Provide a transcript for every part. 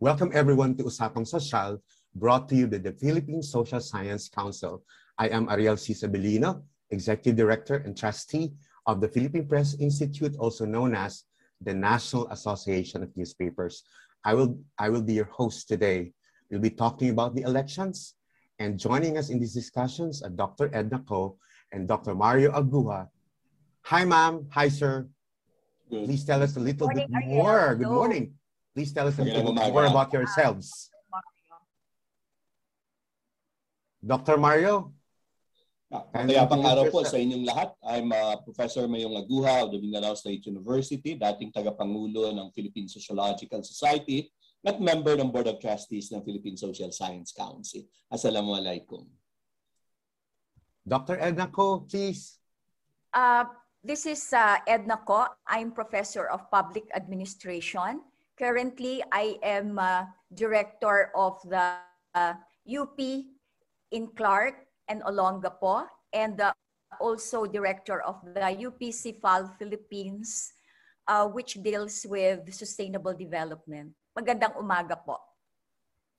Welcome everyone to Usapang Social, brought to you by the Philippine Social Science Council. I am Ariel C. Sabellino, Executive Director and Trustee of the Philippine Press Institute, also known as the National Association of Newspapers. I will, I will be your host today. We'll be talking about the elections, and joining us in these discussions are Dr. Edna Ko and Dr. Mario Aguja. Hi, ma'am. Hi, sir. Good. Please tell us a little Morning, bit more. Good morning. Please tell us a little bit more about yourselves. Dr. Mario? Ah, Mapayapang introduce araw po sa inyong lahat. I'm uh, Professor Mayong Aguja of the Mindanao State University, dating tagapangulo ng Philippine Sociological Society at member ng Board of Trustees ng Philippine Social Science Council. Assalamualaikum. Dr. Edna Ko, please. Uh, this is uh, Edna Ko. I'm Professor of Public Administration. Currently, I am uh, Director of the uh, UP in Clark and Olongapo, and uh, also Director of the UP CIFAL Philippines, uh, which deals with sustainable development. Magandang umaga po.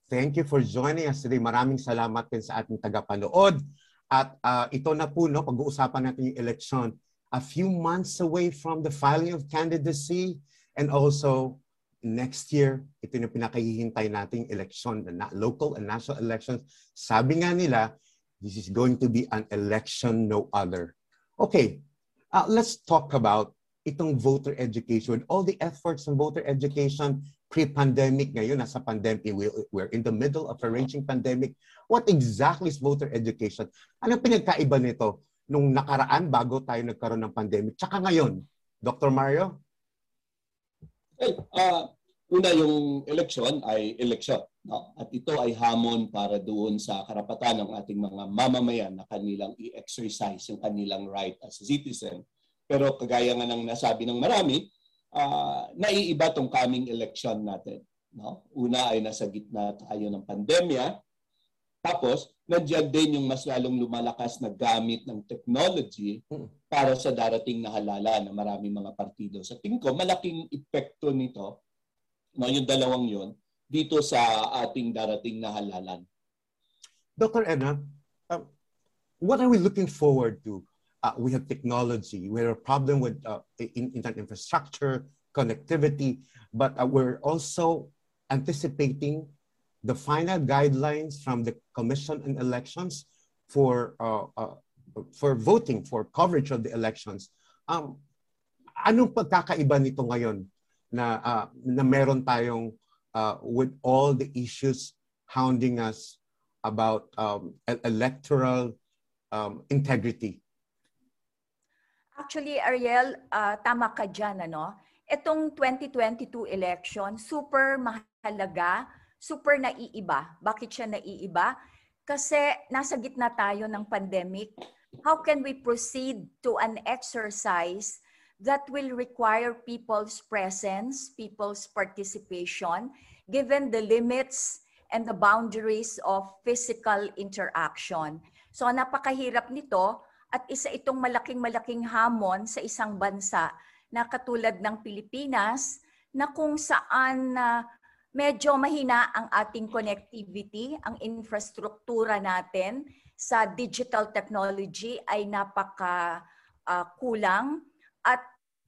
Thank you for joining us today. Maraming salamat din sa ating tagapanood. At uh, ito na po, no, pag-uusapan natin yung election. A few months away from the filing of candidacy and also next year, ito yung pinakahihintay nating election, na- local and national elections. Sabi nga nila, this is going to be an election no other. Okay, uh, let's talk about itong voter education, all the efforts on voter education pre-pandemic ngayon, nasa pandemic, we- we're in the middle of a raging pandemic. What exactly is voter education? Anong pinagkaiba nito nung nakaraan bago tayo nagkaroon ng pandemic? Tsaka ngayon, Dr. Mario? Well, uh, una yung eleksyon ay eleksyon. No? At ito ay hamon para doon sa karapatan ng ating mga mamamayan na kanilang i-exercise yung kanilang right as a citizen. Pero kagaya nga ng nasabi ng marami, ah, naiiba tong coming election natin. No? Una ay nasa gitna tayo ng pandemya. Tapos, nandiyan din yung mas lalong lumalakas na gamit ng technology Mm. para sa darating na halala ng maraming mga partido. Sa tingin ko, malaking epekto nito, no, yung dalawang yon dito sa ating darating na halalan. Dr. Edna, um, what are we looking forward to? Uh, we have technology. We have a problem with uh, in, internet infrastructure, connectivity, but uh, we're also anticipating the final guidelines from the Commission on Elections for uh, uh, for voting for coverage of the elections. Um, anong pagkakaiba nito ngayon na uh, na meron tayong uh, with all the issues hounding us about um, e- electoral um, integrity. Actually, Ariel, ah, tama ka dyan, ano? Itong 2022 election, super mahalaga, super naiiba. Bakit siya naiiba? Kasi nasa gitna tayo ng pandemic. How can we proceed to an exercise that will require people's presence, people's participation, given the limits and the boundaries of physical interaction? So napakahirap nito at isa itong malaking-malaking hamon sa isang bansa na katulad ng Pilipinas na kung saan na medyo mahina ang ating connectivity, ang infrastruktura natin sa digital technology ay napaka ah, kulang at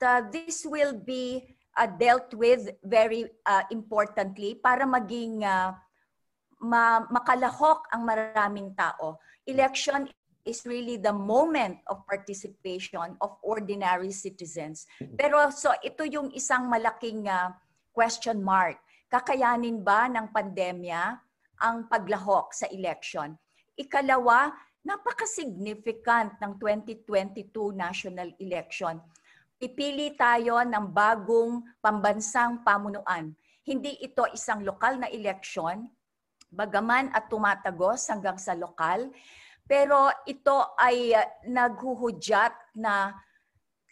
ah, this will be ah, dealt with very ah, importantly para maging ah, ma- makalahok ang maraming tao. Election is really the moment of participation of ordinary citizens. Pero so ito yung isang malaking ah, question mark. Kakayanin ba ng pandemya ang paglahok sa election? Ikalawa, napaka-significant ng 2022 national election. Pipili tayo ng bagong pambansang pamunuan. Hindi ito isang lokal na eleksyon, bagaman at tumatagos hanggang sa lokal, pero ito ay uh, naghuhudyat na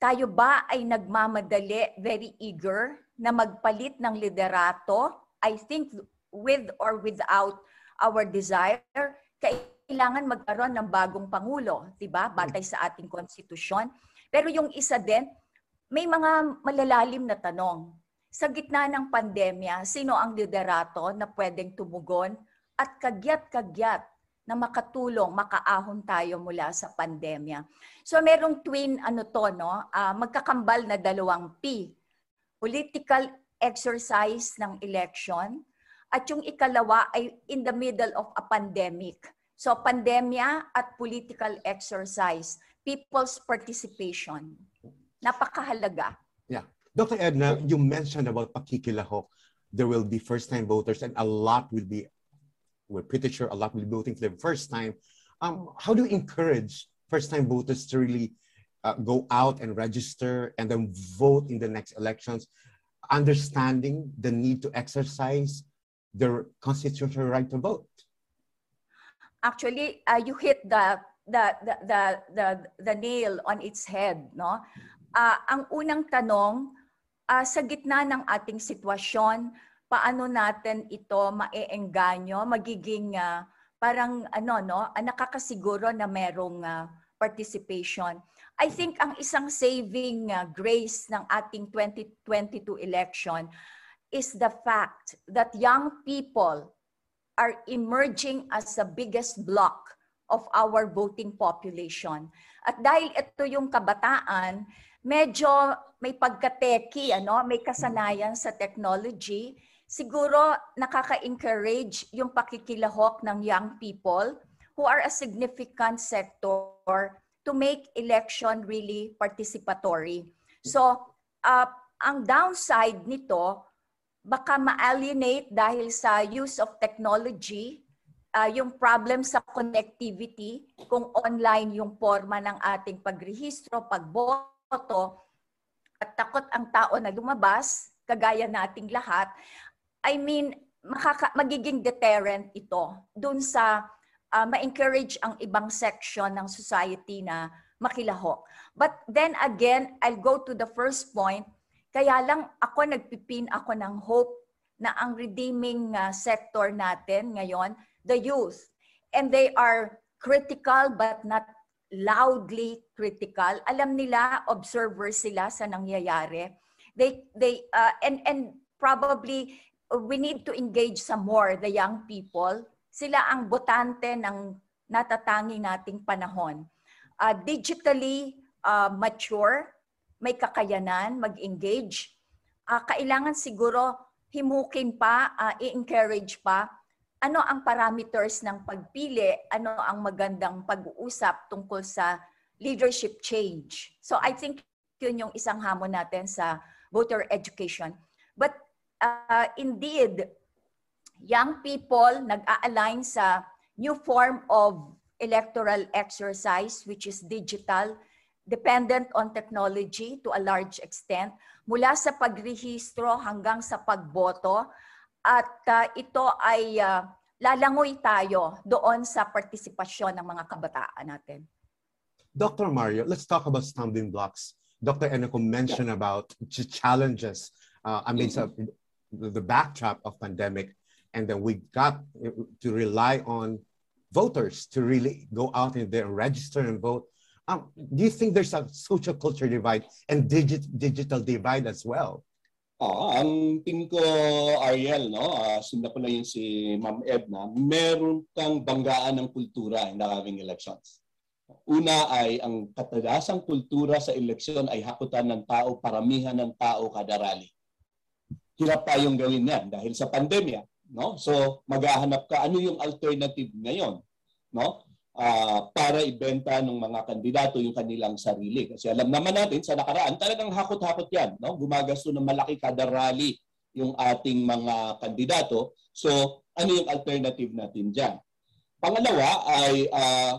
tayo ba ay nagmamadali, very eager na magpalit ng liderato? I think with or without our desire, kailangan magkaroon ng bagong pangulo, 'di ba? Batay sa ating konstitusyon. Pero yung isa din, may mga malalalim na tanong. sa gitna ng pandemya, sino ang liderato na pwedeng tumugon at kagyat-kagyat na makatulong, makaahon tayo mula sa pandemya. So merong twin ano to no, uh, magkakambal na dalawang P. Political exercise ng election at yung ikalawa ay in the middle of a pandemic. So pandemya at political exercise, people's participation. Napakahalaga. Yeah. Dr. Edna, you mentioned about pakikilahok. There will be first-time voters and a lot will be we're pretty sure a lot will be voting for the first time. Um, how do you encourage first-time voters to really uh, go out and register and then vote in the next elections, understanding the need to exercise their constitutional right to vote? Actually, uh, you hit the, the, the, the, the, the nail on its head. No? Uh, ang unang tanong, uh, sa gitna ng ating sitwasyon, paano natin ito maeengganyo, magiging uh, parang ano no, uh, nakakasiguro na merong uh, participation. I think ang isang saving uh, grace ng ating 2022 election is the fact that young people are emerging as the biggest block of our voting population. At dahil ito yung kabataan, medyo may pagkateki, ano, may kasanayan sa technology, siguro nakaka-encourage yung pakikilahok ng young people who are a significant sector to make election really participatory. So, uh, ang downside nito, baka ma-alienate dahil sa use of technology, uh, yung problem sa connectivity, kung online yung forma ng ating pagrehistro, pagboto, at takot ang tao na lumabas, kagaya nating lahat, I mean, makaka, magiging deterrent ito dun sa uh, ma-encourage ang ibang section ng society na makilahok. But then again, I'll go to the first point. Kaya lang ako nagpipin ako ng hope na ang redeeming uh, sector natin ngayon, the youth. And they are critical but not loudly critical. Alam nila, observers sila sa nangyayari. They they uh, and and probably we need to engage some more the young people. Sila ang botante ng natatangi nating panahon. Uh, digitally uh, mature, may kakayanan, mag-engage. Uh, kailangan siguro himukin pa, uh, i-encourage pa ano ang parameters ng pagpili, ano ang magandang pag-uusap tungkol sa leadership change. So I think yun yung isang hamon natin sa voter education. But uh, indeed, young people nag-a-align sa new form of electoral exercise which is digital, dependent on technology to a large extent, mula sa pagrehistro hanggang sa pagboto. At uh, ito ay uh, lalangoy tayo doon sa partisipasyon ng mga kabataan natin. Dr. Mario, let's talk about stumbling blocks. Dr. Enrico mentioned yeah. about challenges uh, amidst mm-hmm the backdrop of pandemic, and then we got to rely on voters to really go out and register and vote. Um, do you think there's a social culture divide and digit, digital divide as well? Oo, ang tingin ko, Ariel, no, uh, sundan ko na yun si Ma'am Edna, meron kang banggaan ng kultura in the coming elections. Una ay ang katadasang kultura sa eleksyon ay hakutan ng tao, paramihan ng tao kada rally hirap tayong gawin yan dahil sa pandemya. No? So maghahanap ka ano yung alternative ngayon no? Uh, para ibenta ng mga kandidato yung kanilang sarili. Kasi alam naman natin sa nakaraan talagang hakot-hakot yan. No? Gumagasto ng malaki kada rally yung ating mga kandidato. So ano yung alternative natin dyan? Pangalawa ay uh,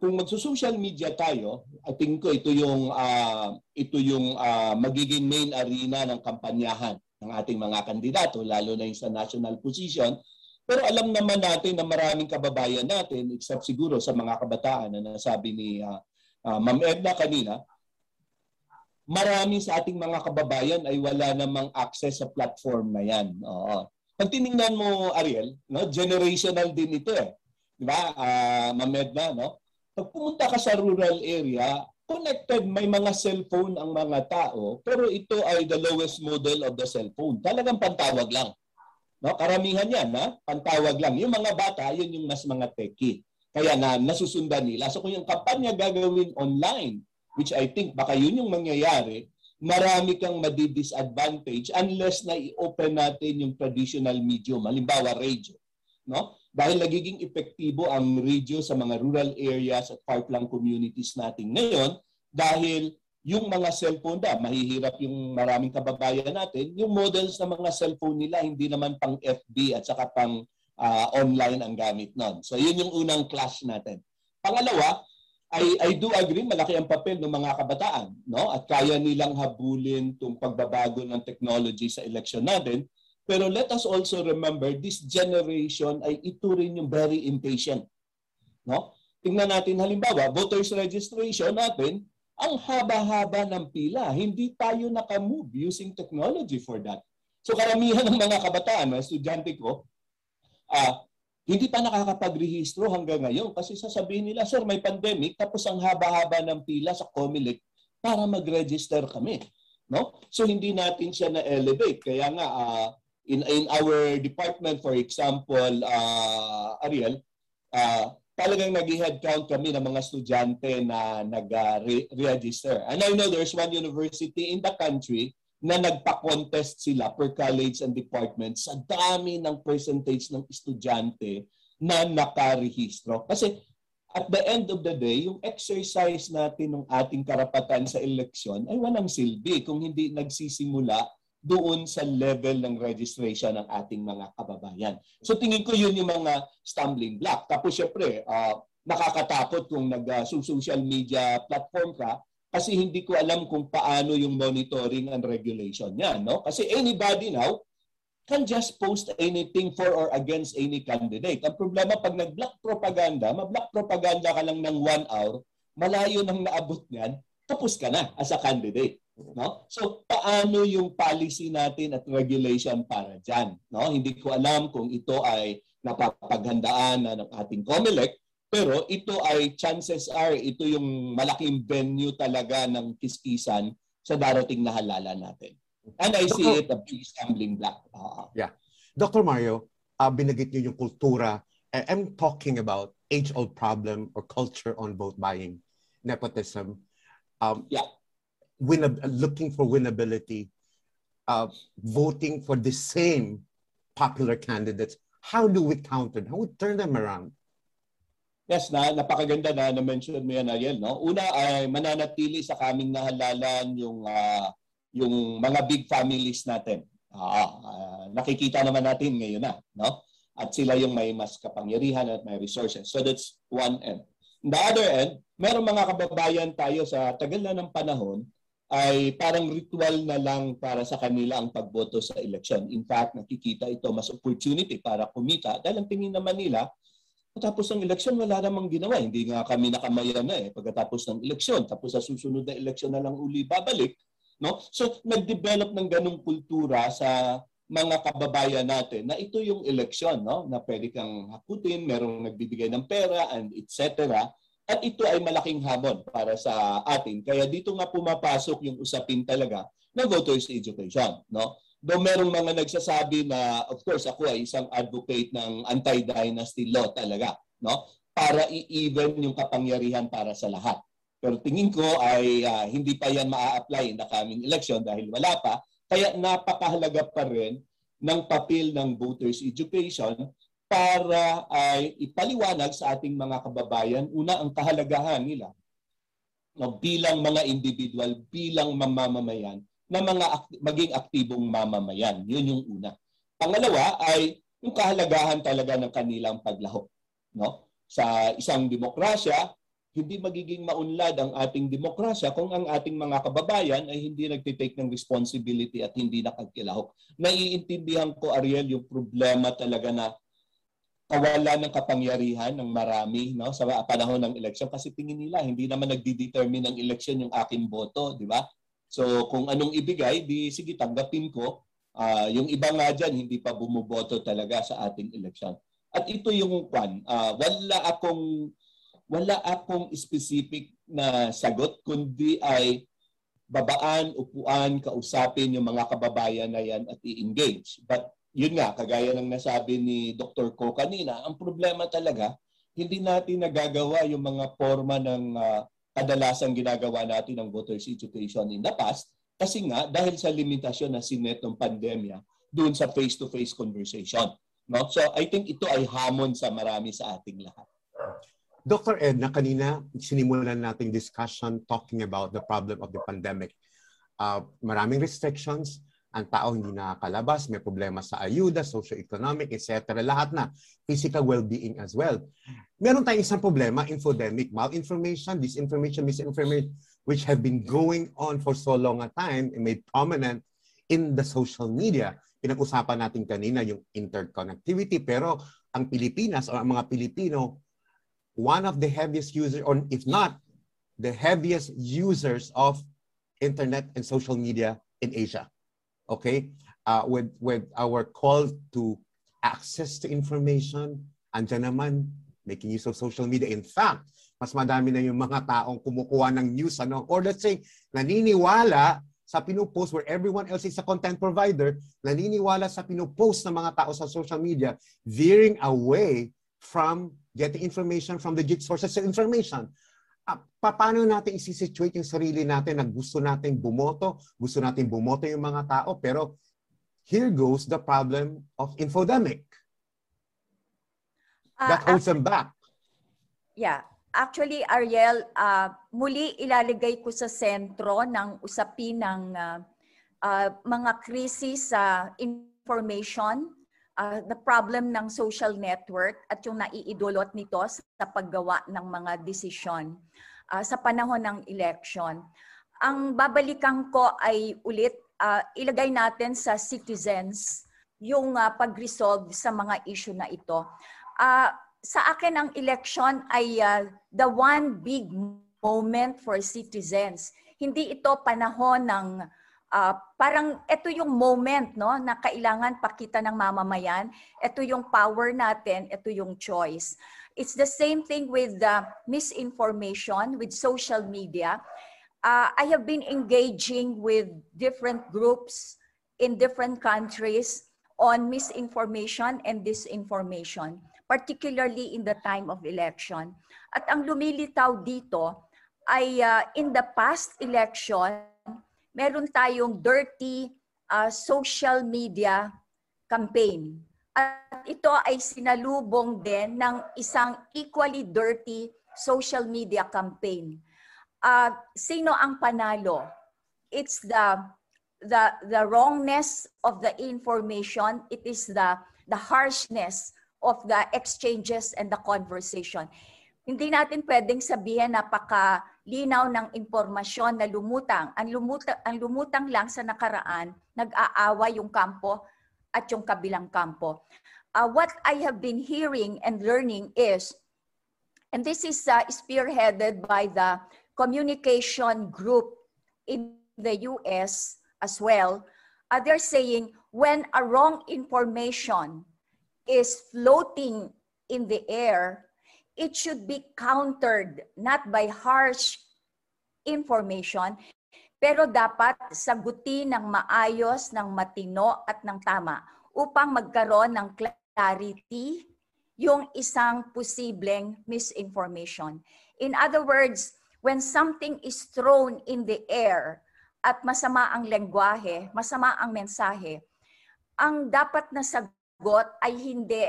kung magso-social media tayo, I think ko ito yung uh, ito yung uh, magiging main arena ng kampanyahan ng ating mga kandidato, lalo na yung sa national position. Pero alam naman natin na maraming kababayan natin, except siguro sa mga kabataan na nasabi ni uh, uh, Ma'am Edna kanina, marami sa ating mga kababayan ay wala namang access sa platform na yan. Oo. Pag tiningnan mo, Ariel, no, generational din ito eh. Di ba, uh, Ma'am Edna, no? Pag pumunta ka sa rural area, connected, may mga cellphone ang mga tao, pero ito ay the lowest model of the cellphone. Talagang pantawag lang. No, karamihan yan, na pantawag lang. Yung mga bata, yun yung mas mga techie. Kaya na nasusundan nila. So kung yung kampanya gagawin online, which I think baka yun yung mangyayari, marami kang madi-disadvantage unless na i-open natin yung traditional medium, halimbawa radio. No? Dahil nagiging epektibo ang radio sa mga rural areas at parkland communities natin ngayon dahil yung mga cellphone da, mahihirap yung maraming kababayan natin, yung models ng mga cellphone nila hindi naman pang FB at saka pang uh, online ang gamit nun. So yun yung unang clash natin. Pangalawa, I, I do agree malaki ang papel ng mga kabataan no at kaya nilang habulin tong pagbabago ng technology sa election natin pero let us also remember, this generation ay ito rin yung very impatient. No? Tingnan natin halimbawa, voters registration natin, ang haba-haba ng pila. Hindi tayo nakamove using technology for that. So karamihan ng mga kabataan, mga estudyante ko, uh, hindi pa nakakapag-rehistro hanggang ngayon kasi sasabihin nila, Sir, may pandemic tapos ang haba-haba ng pila sa COMELEC para mag-register kami. No? So hindi natin siya na-elevate. Kaya nga, uh, in in our department for example uh, Ariel uh, talagang nag-head count kami ng mga estudyante na nag-register. And I know there's one university in the country na nagpa-contest sila per college and department sa dami ng percentage ng estudyante na nakarehistro. Kasi at the end of the day, yung exercise natin ng ating karapatan sa eleksyon ay walang silbi kung hindi nagsisimula doon sa level ng registration ng ating mga kababayan. So tingin ko yun yung mga stumbling block. Tapos syempre, uh, nakakatakot kung nag-social uh, media platform ka kasi hindi ko alam kung paano yung monitoring and regulation niya. No? Kasi anybody now can just post anything for or against any candidate. Ang problema, pag nag-block propaganda, ma-block propaganda ka lang ng one hour, malayo nang naabot niyan, tapos ka na as a candidate. No? So paano yung policy natin at regulation para diyan, no? Hindi ko alam kung ito ay napapaghandaan na ng ating COMELEC, pero ito ay chances are ito yung malaking venue talaga ng kiskisan sa darating na halalan natin. And I see it a big stumbling block. Uh, yeah. Dr. Mario, uh, binagit niyo yung kultura. I'm talking about age-old problem or culture on vote buying, nepotism. Um, yeah win, looking for winnability, uh, voting for the same popular candidates. How do we counter? How we turn them around? Yes, na napakaganda na na-mention mo yan, Ariel. No? Una ay mananatili sa kaming nahalalan yung uh, yung mga big families natin. Uh, uh, nakikita naman natin ngayon na, no? At sila yung may mas kapangyarihan at may resources. So that's one end. The other end, merong mga kababayan tayo sa tagal na ng panahon ay parang ritual na lang para sa kanila ang pagboto sa eleksyon. In fact, nakikita ito mas opportunity para kumita dahil ang tingin naman nila, Tapos ng eleksyon, wala namang ginawa. Hindi nga kami nakamaya na eh pagkatapos ng eleksyon. Tapos sa susunod na eleksyon na lang uli babalik. No? So, nag-develop ng ganong kultura sa mga kababayan natin na ito yung eleksyon no? na pwede kang hakutin, merong nagbibigay ng pera and etc. At ito ay malaking hamon para sa atin. Kaya dito nga pumapasok yung usapin talaga ng voters education. No? Though merong mga nagsasabi na, of course, ako ay isang advocate ng anti-dynasty law talaga. No? Para i-even yung kapangyarihan para sa lahat. Pero tingin ko ay uh, hindi pa yan maa-apply the coming election dahil wala pa. Kaya napakahalaga pa rin ng papel ng voters education para ay ipaliwanag sa ating mga kababayan una ang kahalagahan nila no, bilang mga individual, bilang mamamayan na mga akti- maging aktibong mamamayan. Yun yung una. Pangalawa ay yung kahalagahan talaga ng kanilang paglahok. No? Sa isang demokrasya, hindi magiging maunlad ang ating demokrasya kung ang ating mga kababayan ay hindi nagtitake ng responsibility at hindi nakagkilahok. Naiintindihan ko, Ariel, yung problema talaga na kawalan ng kapangyarihan ng marami no sa panahon ng eleksyon kasi tingin nila hindi naman nagdi-determine ng eleksyon yung aking boto, di ba? So kung anong ibigay, di sige tanggapin ko. Uh, yung iba nga diyan hindi pa bumuboto talaga sa ating eleksyon. At ito yung kwan, uh, wala akong wala akong specific na sagot, kundi ay babaan, upuan, kausapin yung mga kababayan na yan at i-engage. But yun nga, kagaya ng nasabi ni Dr. Ko kanina, ang problema talaga, hindi natin nagagawa yung mga forma ng uh, kadalasang ginagawa natin ng voters education in the past kasi nga dahil sa limitasyon na sinet ng pandemya doon sa face-to-face conversation. No? So I think ito ay hamon sa marami sa ating lahat. Dr. Ed, na kanina sinimulan nating discussion talking about the problem of the pandemic. Uh, maraming restrictions, ang tao hindi nakakalabas, may problema sa ayuda, socio-economic, etc. Lahat na. Physical well-being as well. Meron tayong isang problema, infodemic, malinformation, disinformation, misinformation, which have been going on for so long a time and made prominent in the social media. Pinag-usapan natin kanina yung interconnectivity, pero ang Pilipinas o ang mga Pilipino one of the heaviest users, or if not, the heaviest users of internet and social media in Asia. Okay? Uh, with, with our call to access to information, andyan naman, making use of social media. In fact, mas madami na yung mga taong kumukuha ng news, ano? or let's say, naniniwala sa pinupost where everyone else is a content provider, naniniwala sa pinupost ng mga tao sa social media, veering away from getting information from legit sources of information. Uh, paano natin isi-situate yung sarili natin na gusto natin bumoto, gusto natin bumoto yung mga tao, pero here goes the problem of infodemic. Ah, That holds them back. Yeah. Actually, Ariel, uh, muli ilalagay ko sa sentro ng usapin ng uh, uh, mga krisis sa uh, information uh, the problem ng social network at yung naiidulot nito sa paggawa ng mga desisyon uh, sa panahon ng election. Ang babalikan ko ay ulit uh, ilagay natin sa citizens yung uh, pag-resolve sa mga issue na ito. Uh, sa akin ang election ay uh, the one big moment for citizens. Hindi ito panahon ng uh, parang ito yung moment no na kailangan pakita ng mamamayan. Ito yung power natin ito yung choice. It's the same thing with the misinformation with social media. Uh, i have been engaging with different groups in different countries on misinformation and disinformation particularly in the time of election. At ang lumilitaw dito ay uh, in the past election meron tayong dirty uh, social media campaign. At ito ay sinalubong din ng isang equally dirty social media campaign. Uh, sino ang panalo? It's the the the wrongness of the information. It is the the harshness of the exchanges and the conversation. Hindi natin pwedeng sabihin napaka linaw ng impormasyon na lumutang. Ang lumutang, ang lumutang lang sa nakaraan, nag-aawa yung kampo at yung kabilang kampo. Uh, what I have been hearing and learning is, and this is uh, spearheaded by the communication group in the US as well, uh, they're saying when a wrong information is floating in the air, it should be countered not by harsh information, pero dapat sagutin ng maayos, ng matino at ng tama upang magkaroon ng clarity yung isang posibleng misinformation. In other words, when something is thrown in the air at masama ang lengguwahe, masama ang mensahe, ang dapat na sagot ay hindi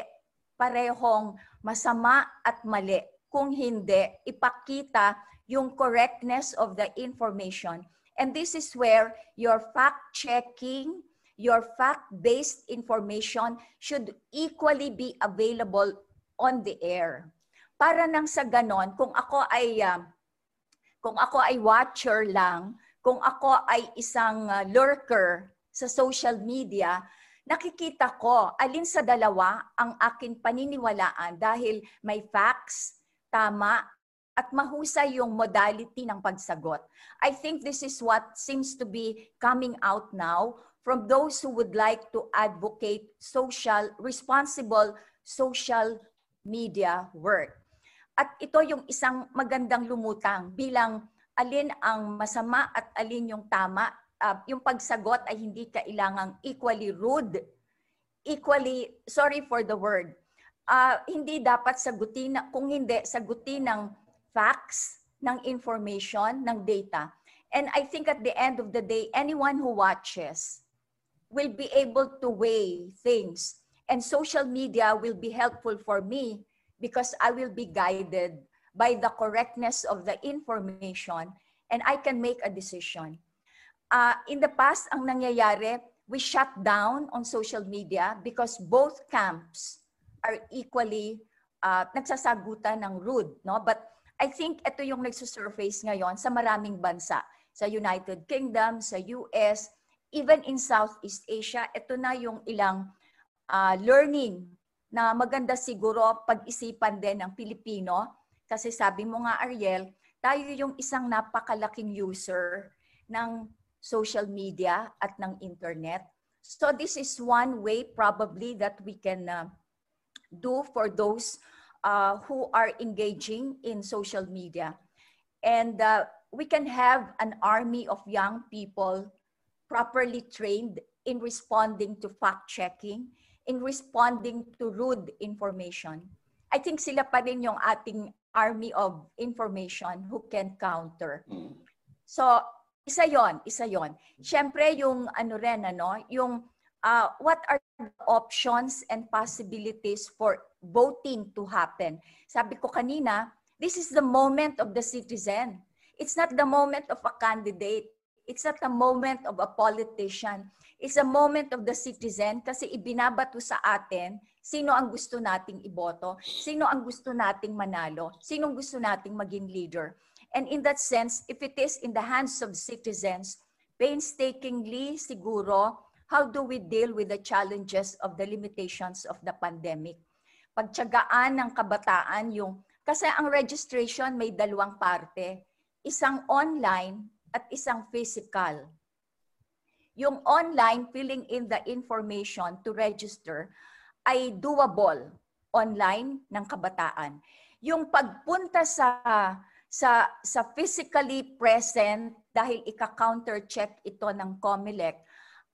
parehong masama at mali. Kung hindi, ipakita yung correctness of the information. And this is where your fact-checking, your fact-based information should equally be available on the air. Para nang sa ganon, kung ako ay uh, kung ako ay watcher lang, kung ako ay isang uh, lurker sa social media, nakikita ko alin sa dalawa ang aking paniniwalaan dahil may facts, tama, at mahusay yung modality ng pagsagot. I think this is what seems to be coming out now from those who would like to advocate social, responsible social media work. At ito yung isang magandang lumutang bilang alin ang masama at alin yung tama. Uh, yung pagsagot ay hindi kailangang equally rude, equally, sorry for the word, uh, hindi dapat sagutin, kung hindi, sagutin ng facts, ng information, ng data. And I think at the end of the day, anyone who watches will be able to weigh things. And social media will be helpful for me because I will be guided by the correctness of the information and I can make a decision. Uh, in the past, ang nangyayari, we shut down on social media because both camps are equally uh, nagsasagutan ng rude. No? But I think ito yung nagsusurface ngayon sa maraming bansa. Sa United Kingdom, sa US, even in Southeast Asia, ito na yung ilang uh, learning na maganda siguro pag-isipan din ng Pilipino. Kasi sabi mo nga, Ariel, tayo yung isang napakalaking user ng social media at ng internet. So this is one way probably that we can uh, do for those uh, who are engaging in social media. And uh, we can have an army of young people properly trained in responding to fact-checking, in responding to rude information. I think sila pa rin yung ating army of information who can counter. Mm. So, isa yon, isa yon. Siyempre, yung ano rin, ano, yung uh, what are the options and possibilities for voting to happen. Sabi ko kanina, this is the moment of the citizen. It's not the moment of a candidate. It's not the moment of a politician. It's a moment of the citizen kasi ibinabato sa atin sino ang gusto nating iboto, sino ang gusto nating manalo, sino ang gusto nating maging leader. And in that sense, if it is in the hands of citizens, painstakingly siguro, how do we deal with the challenges of the limitations of the pandemic? Pagtsagaan ng kabataan yung, kasi ang registration may dalawang parte, isang online at isang physical. Yung online, filling in the information to register, ay doable online ng kabataan. Yung pagpunta sa sa sa physically present dahil ika-counter check ito ng COMELEC,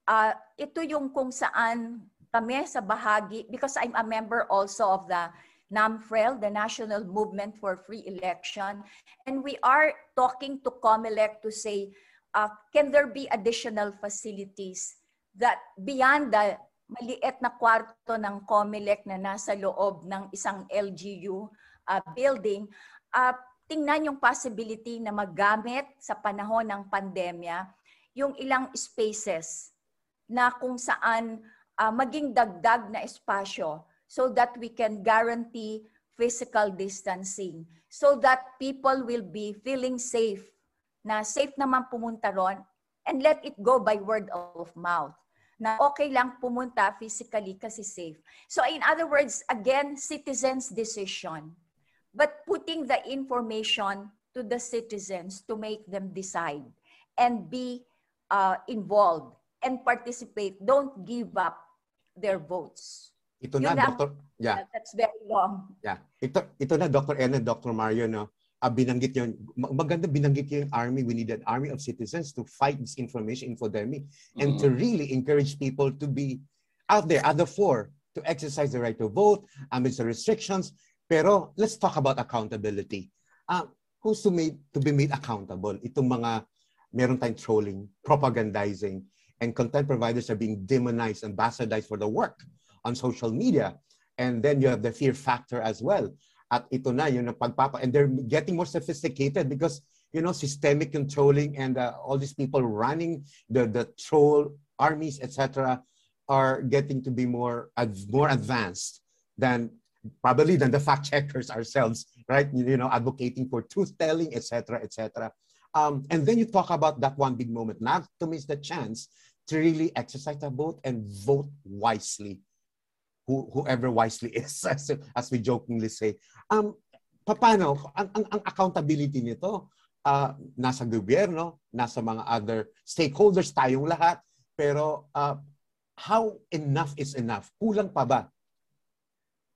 uh, ito yung kung saan kami sa bahagi because I'm a member also of the NAMFREL, the National Movement for Free Election, and we are talking to COMELEC to say uh, can there be additional facilities that beyond the maliit na kwarto ng COMELEC na nasa loob ng isang LGU uh, building, uh, tingnan yung possibility na magamit sa panahon ng pandemya yung ilang spaces na kung saan uh, maging dagdag na espasyo so that we can guarantee physical distancing so that people will be feeling safe na safe naman pumunta ron and let it go by word of mouth na okay lang pumunta physically kasi safe. So in other words, again, citizens' decision. But putting the information to the citizens to make them decide and be uh, involved and participate. Don't give up their votes. Ito na, Dr. Yeah. That's very long. Yeah. Ito, ito na, Dr. Ellen, Dr. Mario, no? uh, binanggit yun, maganda binanggit yung army. We need an army of citizens to fight this information infodemic and mm-hmm. to really encourage people to be out there at the fore to exercise the right to vote amidst the restrictions. Pero let's talk about accountability. Uh, who's to, made, to be made accountable? Itong mga meron tayong trolling, propagandizing, and content providers are being demonized and bastardized for the work on social media. And then you have the fear factor as well. At ito na, yun ang pagpapa. And they're getting more sophisticated because, you know, systemic controlling and uh, all these people running the, the troll armies, etc., are getting to be more, more advanced than probably than the fact checkers ourselves, right? You, know, advocating for truth telling, etc., etc. Um, and then you talk about that one big moment, not to miss the chance to really exercise a vote and vote wisely who, whoever wisely is, as, as we jokingly say. Um, paano, ang, ang, ang accountability nito, uh, nasa gobyerno, nasa mga other stakeholders, tayong lahat, pero uh, how enough is enough? Kulang pa ba?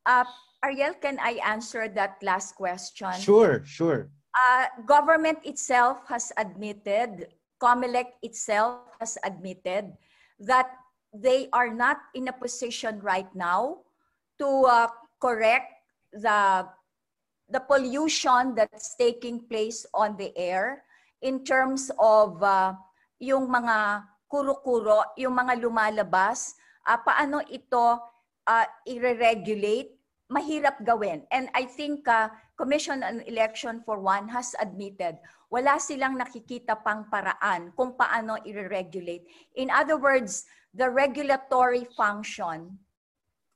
Uh, Ariel, can I answer that last question? Sure, sure. Uh, government itself has admitted, COMELEC itself has admitted that they are not in a position right now to uh, correct the the pollution that's taking place on the air in terms of uh, yung mga kuro-kuro, yung mga lumalabas, uh, paano ito uh, i-regulate, mahirap gawin. And I think uh, Commission on Election for One has admitted wala silang nakikita pang paraan kung paano i-regulate. In other words, the regulatory function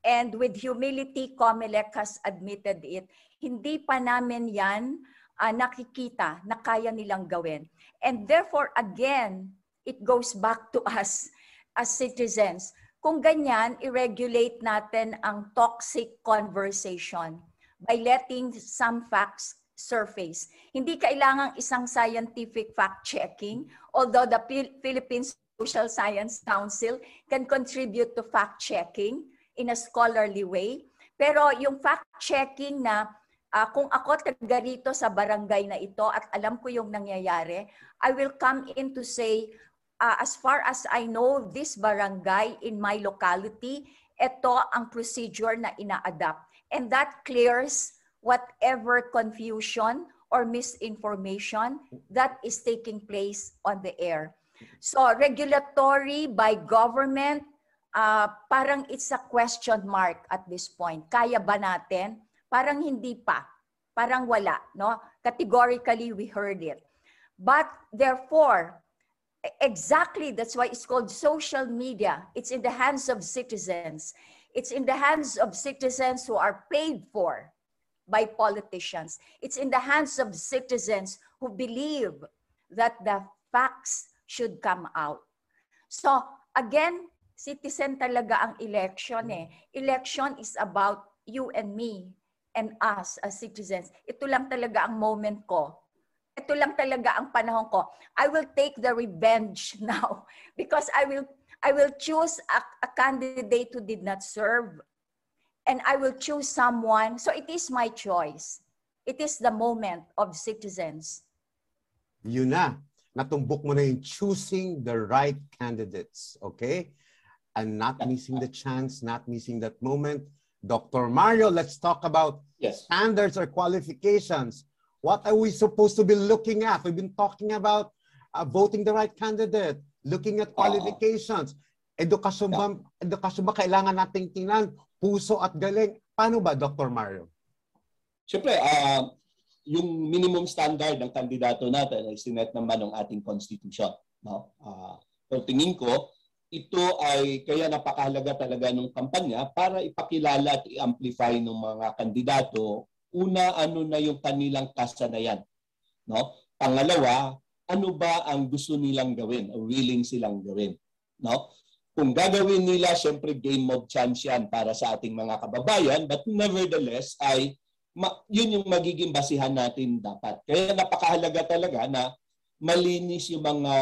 and with humility, COMELEC has admitted it, hindi pa namin yan uh, nakikita na kaya nilang gawin. And therefore, again, it goes back to us as citizens. Kung ganyan, i-regulate natin ang toxic conversation by letting some facts surface. Hindi kailangang isang scientific fact-checking, although the Philippines Social Science Council can contribute to fact-checking in a scholarly way. Pero yung fact-checking na uh, kung ako taga rito sa barangay na ito at alam ko yung nangyayari, I will come in to say, uh, as far as I know, this barangay in my locality, ito ang procedure na ina-adapt. And that clears whatever confusion or misinformation that is taking place on the air. So regulatory by government, uh, parang it's a question mark at this point. Kaya ba natin? Parang hindi pa. Parang wala. No? Categorically, we heard it. But therefore, exactly that's why it's called social media. It's in the hands of citizens. It's in the hands of citizens who are paid for by politicians. It's in the hands of citizens who believe that the facts should come out. So again, citizen talaga ang election eh. Election is about you and me and us as citizens. Ito lang talaga ang moment ko. Ito lang talaga ang panahon ko. I will take the revenge now because I will I will choose a, a candidate who did not serve and I will choose someone. So it is my choice. It is the moment of citizens. Yun na natumbok mo na yung choosing the right candidates, okay? And not missing the chance, not missing that moment. Dr. Mario, let's talk about yes. standards or qualifications. What are we supposed to be looking at? We've been talking about uh, voting the right candidate, looking at qualifications. Edukasyon ba, edukasyon ba kailangan nating tingnan? Puso at galing. Paano ba, Dr. Mario? Siyempre, uh, yung minimum standard ng kandidato natin ay sinet naman ng ating constitution. No? Uh, so tingin ko, ito ay kaya napakahalaga talaga ng kampanya para ipakilala at i-amplify ng mga kandidato. Una, ano na yung kanilang kasanayan. No? Pangalawa, ano ba ang gusto nilang gawin willing silang gawin. No? Kung gagawin nila, syempre game of chance yan para sa ating mga kababayan, but nevertheless ay ma- yun yung magiging basihan natin dapat. Kaya napakahalaga talaga na malinis yung mga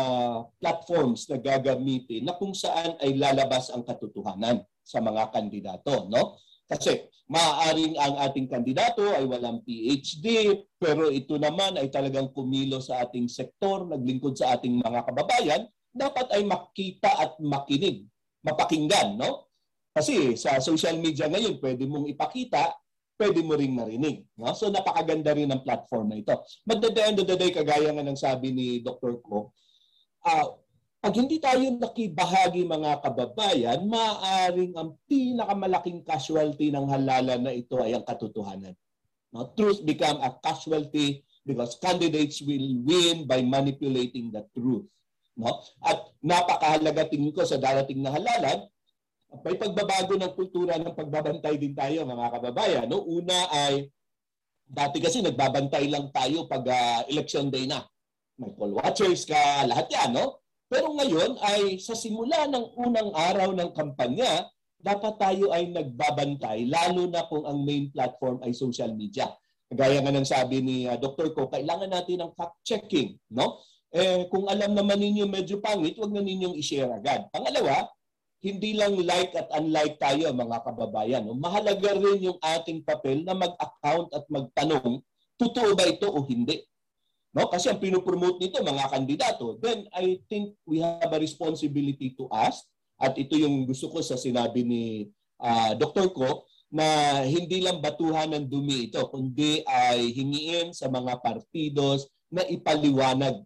platforms na gagamitin na kung saan ay lalabas ang katotohanan sa mga kandidato, no? Kasi maaaring ang ating kandidato ay walang PhD, pero ito naman ay talagang kumilo sa ating sektor, naglingkod sa ating mga kababayan, dapat ay makita at makinig, mapakinggan, no? Kasi sa social media ngayon, pwede mong ipakita pwede mo ring marinig. No? So napakaganda rin ng platform na ito. But at the end of the day, kagaya nga ng sabi ni Dr. Ko, uh, pag hindi tayo nakibahagi mga kababayan, maaaring ang pinakamalaking casualty ng halalan na ito ay ang katotohanan. No? Truth become a casualty because candidates will win by manipulating the truth. No? At napakahalaga tingin ko sa darating na halalan, may pagbabago ng kultura ng pagbabantay din tayo mga kababayan. No? Una ay, dati kasi nagbabantay lang tayo pag uh, election day na. May poll watchers ka, lahat yan. No? Pero ngayon ay sa simula ng unang araw ng kampanya, dapat tayo ay nagbabantay, lalo na kung ang main platform ay social media. Gaya nga ng sabi ni uh, ah, Dr. Ko, kailangan natin ng fact-checking. No? Eh, kung alam naman ninyo medyo pangit, wag na ninyong i-share agad. Pangalawa, hindi lang like at unlike tayo mga kababayan. No? Mahalaga rin yung ating papel na mag-account at magtanong, totoo ba ito o hindi? No? Kasi ang pinopromote nito mga kandidato. Then I think we have a responsibility to ask at ito yung gusto ko sa sinabi ni uh, Dr. Ko na hindi lang batuhan ng dumi ito kundi ay hingiin sa mga partidos na ipaliwanag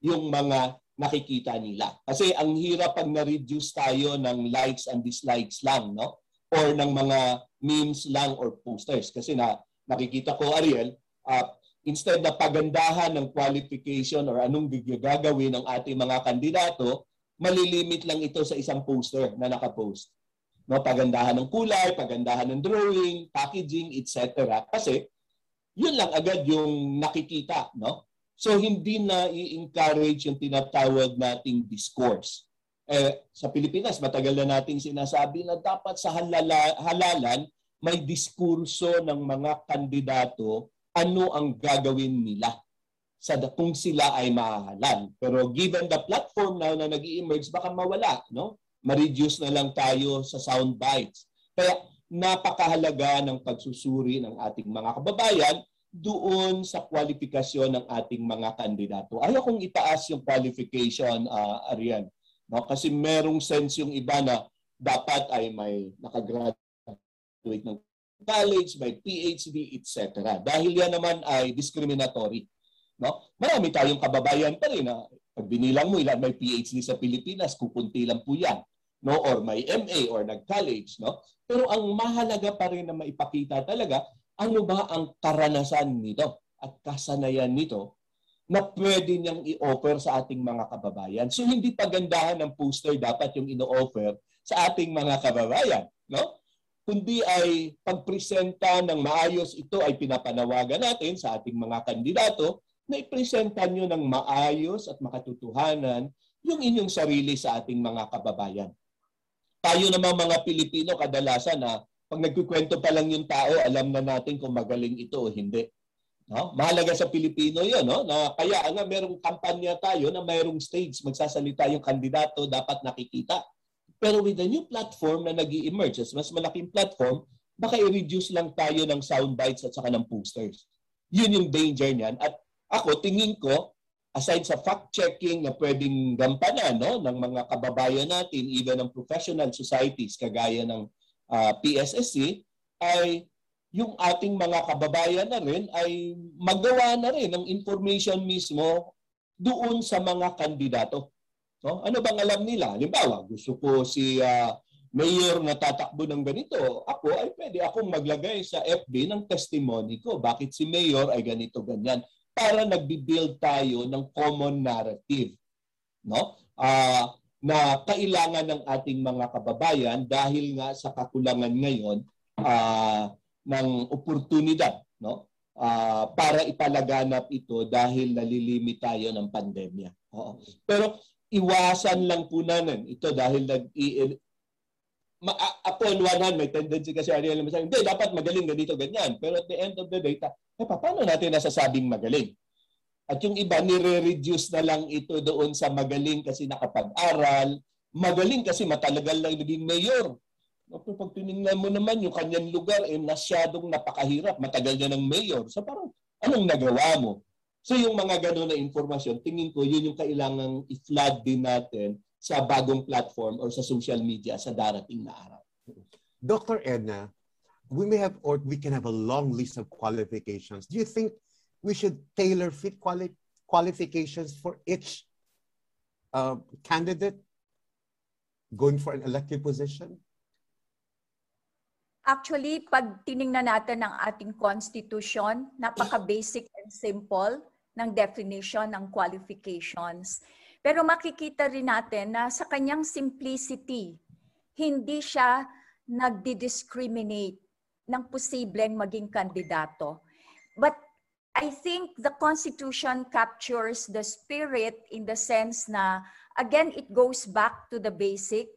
yung mga nakikita nila. Kasi ang hirap pag na-reduce tayo ng likes and dislikes lang, no? Or ng mga memes lang or posters. Kasi na nakikita ko, Ariel, uh, instead na pagandahan ng qualification or anong gagawin ng ating mga kandidato, malilimit lang ito sa isang poster na nakapost. No, pagandahan ng kulay, pagandahan ng drawing, packaging, etc. Kasi yun lang agad yung nakikita, no? So hindi na i-encourage yung tinatawag nating discourse. Eh, sa Pilipinas, matagal na nating sinasabi na dapat sa halala, halalan may diskurso ng mga kandidato ano ang gagawin nila sa kung sila ay mahahalan. Pero given the platform now na nag emerge baka mawala, no? Ma-reduce na lang tayo sa sound bites. Kaya napakahalaga ng pagsusuri ng ating mga kababayan doon sa kwalifikasyon ng ating mga kandidato. Ayaw kong itaas yung qualification, uh, Arian. No? Kasi merong sense yung iba na dapat ay may nakagraduate ng college, may PhD, etc. Dahil yan naman ay discriminatory. No? Marami tayong kababayan pa rin na pag binilang mo ilan may PhD sa Pilipinas, kukunti lang po yan. No? Or may MA or nag-college. No? Pero ang mahalaga pa rin na maipakita talaga ano ba ang karanasan nito at kasanayan nito na pwede niyang i-offer sa ating mga kababayan. So hindi pagandahan ng poster dapat yung ino-offer sa ating mga kababayan, no? Kundi ay pagpresenta ng maayos ito ay pinapanawagan natin sa ating mga kandidato na ipresenta nyo ng maayos at makatutuhanan yung inyong sarili sa ating mga kababayan. Tayo namang mga Pilipino kadalasan na pag nagkukwento pa lang yung tao, alam na natin kung magaling ito o hindi. No? Mahalaga sa Pilipino 'yon, no? Na kaya nga merong kampanya tayo na mayroong stage magsasalita yung kandidato dapat nakikita. Pero with the new platform na nag emerge mas malaking platform, baka i-reduce lang tayo ng sound bites at saka ng posters. Yun yung danger niyan. At ako, tingin ko, aside sa fact-checking na pwedeng gampanan no, ng mga kababayan natin, even ng professional societies kagaya ng uh, ah, PSSC ay yung ating mga kababayan na rin ay magawa na rin ng information mismo doon sa mga kandidato. No? Ano bang alam nila? Halimbawa, gusto ko si uh, mayor na tatakbo ng ganito. Ako ay pwede akong maglagay sa FB ng testimony ko. Bakit si mayor ay ganito, ganyan. Para nagbi-build tayo ng common narrative. No? Uh, na kailangan ng ating mga kababayan dahil nga sa kakulangan ngayon uh, ng oportunidad no uh, para ipalaganap ito dahil nalilimit tayo ng pandemya. Oo. Pero iwasan lang po natin ito dahil nag ma- upon one hand, may tendency kasi Ariel na masabi, hindi, dapat magaling ganito, ganyan. Pero at the end of the day, ta, eh, paano natin nasasabing magaling? At yung iba, nire-reduce na lang ito doon sa magaling kasi nakapag-aral, magaling kasi matalagal lang naging mayor. Pero pag tinignan mo naman yung kanyang lugar, eh, nasyadong napakahirap, matagal niya ng mayor. So parang, anong nagawa mo? So yung mga gano'n na informasyon, tingin ko yun yung kailangang i-flood din natin sa bagong platform or sa social media sa darating na araw. Dr. Edna, we may have or we can have a long list of qualifications. Do you think we should tailor fit quali qualifications for each uh, candidate going for an elected position? Actually, pag tiningnan natin ang ating constitution, napaka-basic and simple ng definition ng qualifications. Pero makikita rin natin na sa kanyang simplicity, hindi siya nagdi-discriminate ng posibleng maging kandidato. But I think the Constitution captures the spirit in the sense na, again, it goes back to the basic.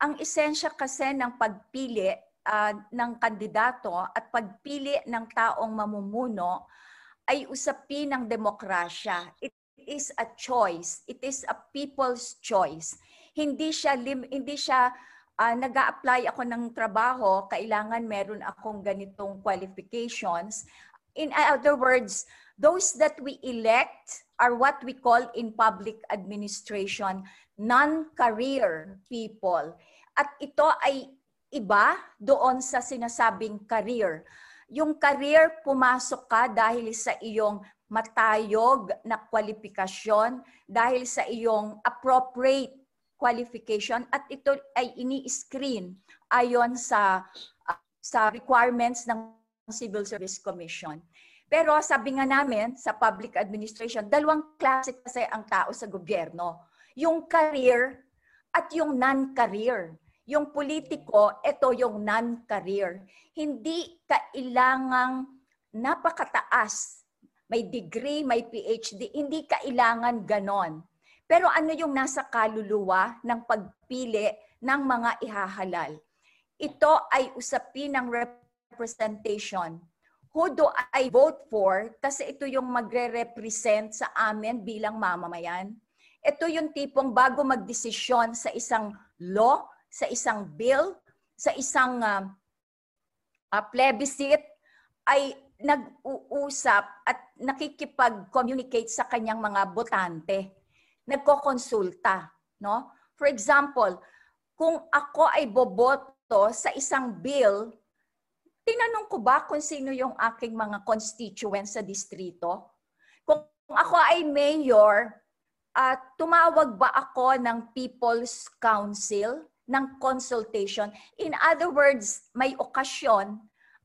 Ang esensya kasi ng pagpili uh, ng kandidato at pagpili ng taong mamumuno ay usapin ng demokrasya. It is a choice. It is a people's choice. Hindi siya lim, hindi siya uh, nag-a-apply ako ng trabaho, kailangan meron akong ganitong qualifications. In other words, those that we elect are what we call in public administration non-career people. At ito ay iba doon sa sinasabing career. Yung career, pumasok ka dahil sa iyong matayog na kwalifikasyon, dahil sa iyong appropriate qualification at ito ay ini-screen ayon sa uh, sa requirements ng Civil Service Commission. Pero sabi nga namin sa public administration, dalawang klase kasi ang tao sa gobyerno. Yung career at yung non-career. Yung politiko, ito yung non-career. Hindi kailangang napakataas. May degree, may PhD. Hindi kailangan ganon. Pero ano yung nasa kaluluwa ng pagpili ng mga ihahalal? Ito ay usapin ng representation. Who do I vote for? Kasi ito yung magre-represent sa amin bilang mamamayan. Ito yung tipong bago magdesisyon sa isang law, sa isang bill, sa isang uh, uh, plebiscite, ay nag-uusap at nakikipag-communicate sa kanyang mga botante. Nagkokonsulta. No? For example, kung ako ay boboto sa isang bill, tinanong ko ba kung sino yung aking mga constituents sa distrito? Kung ako ay mayor, uh, tumawag ba ako ng People's Council? Ng consultation. In other words, may okasyon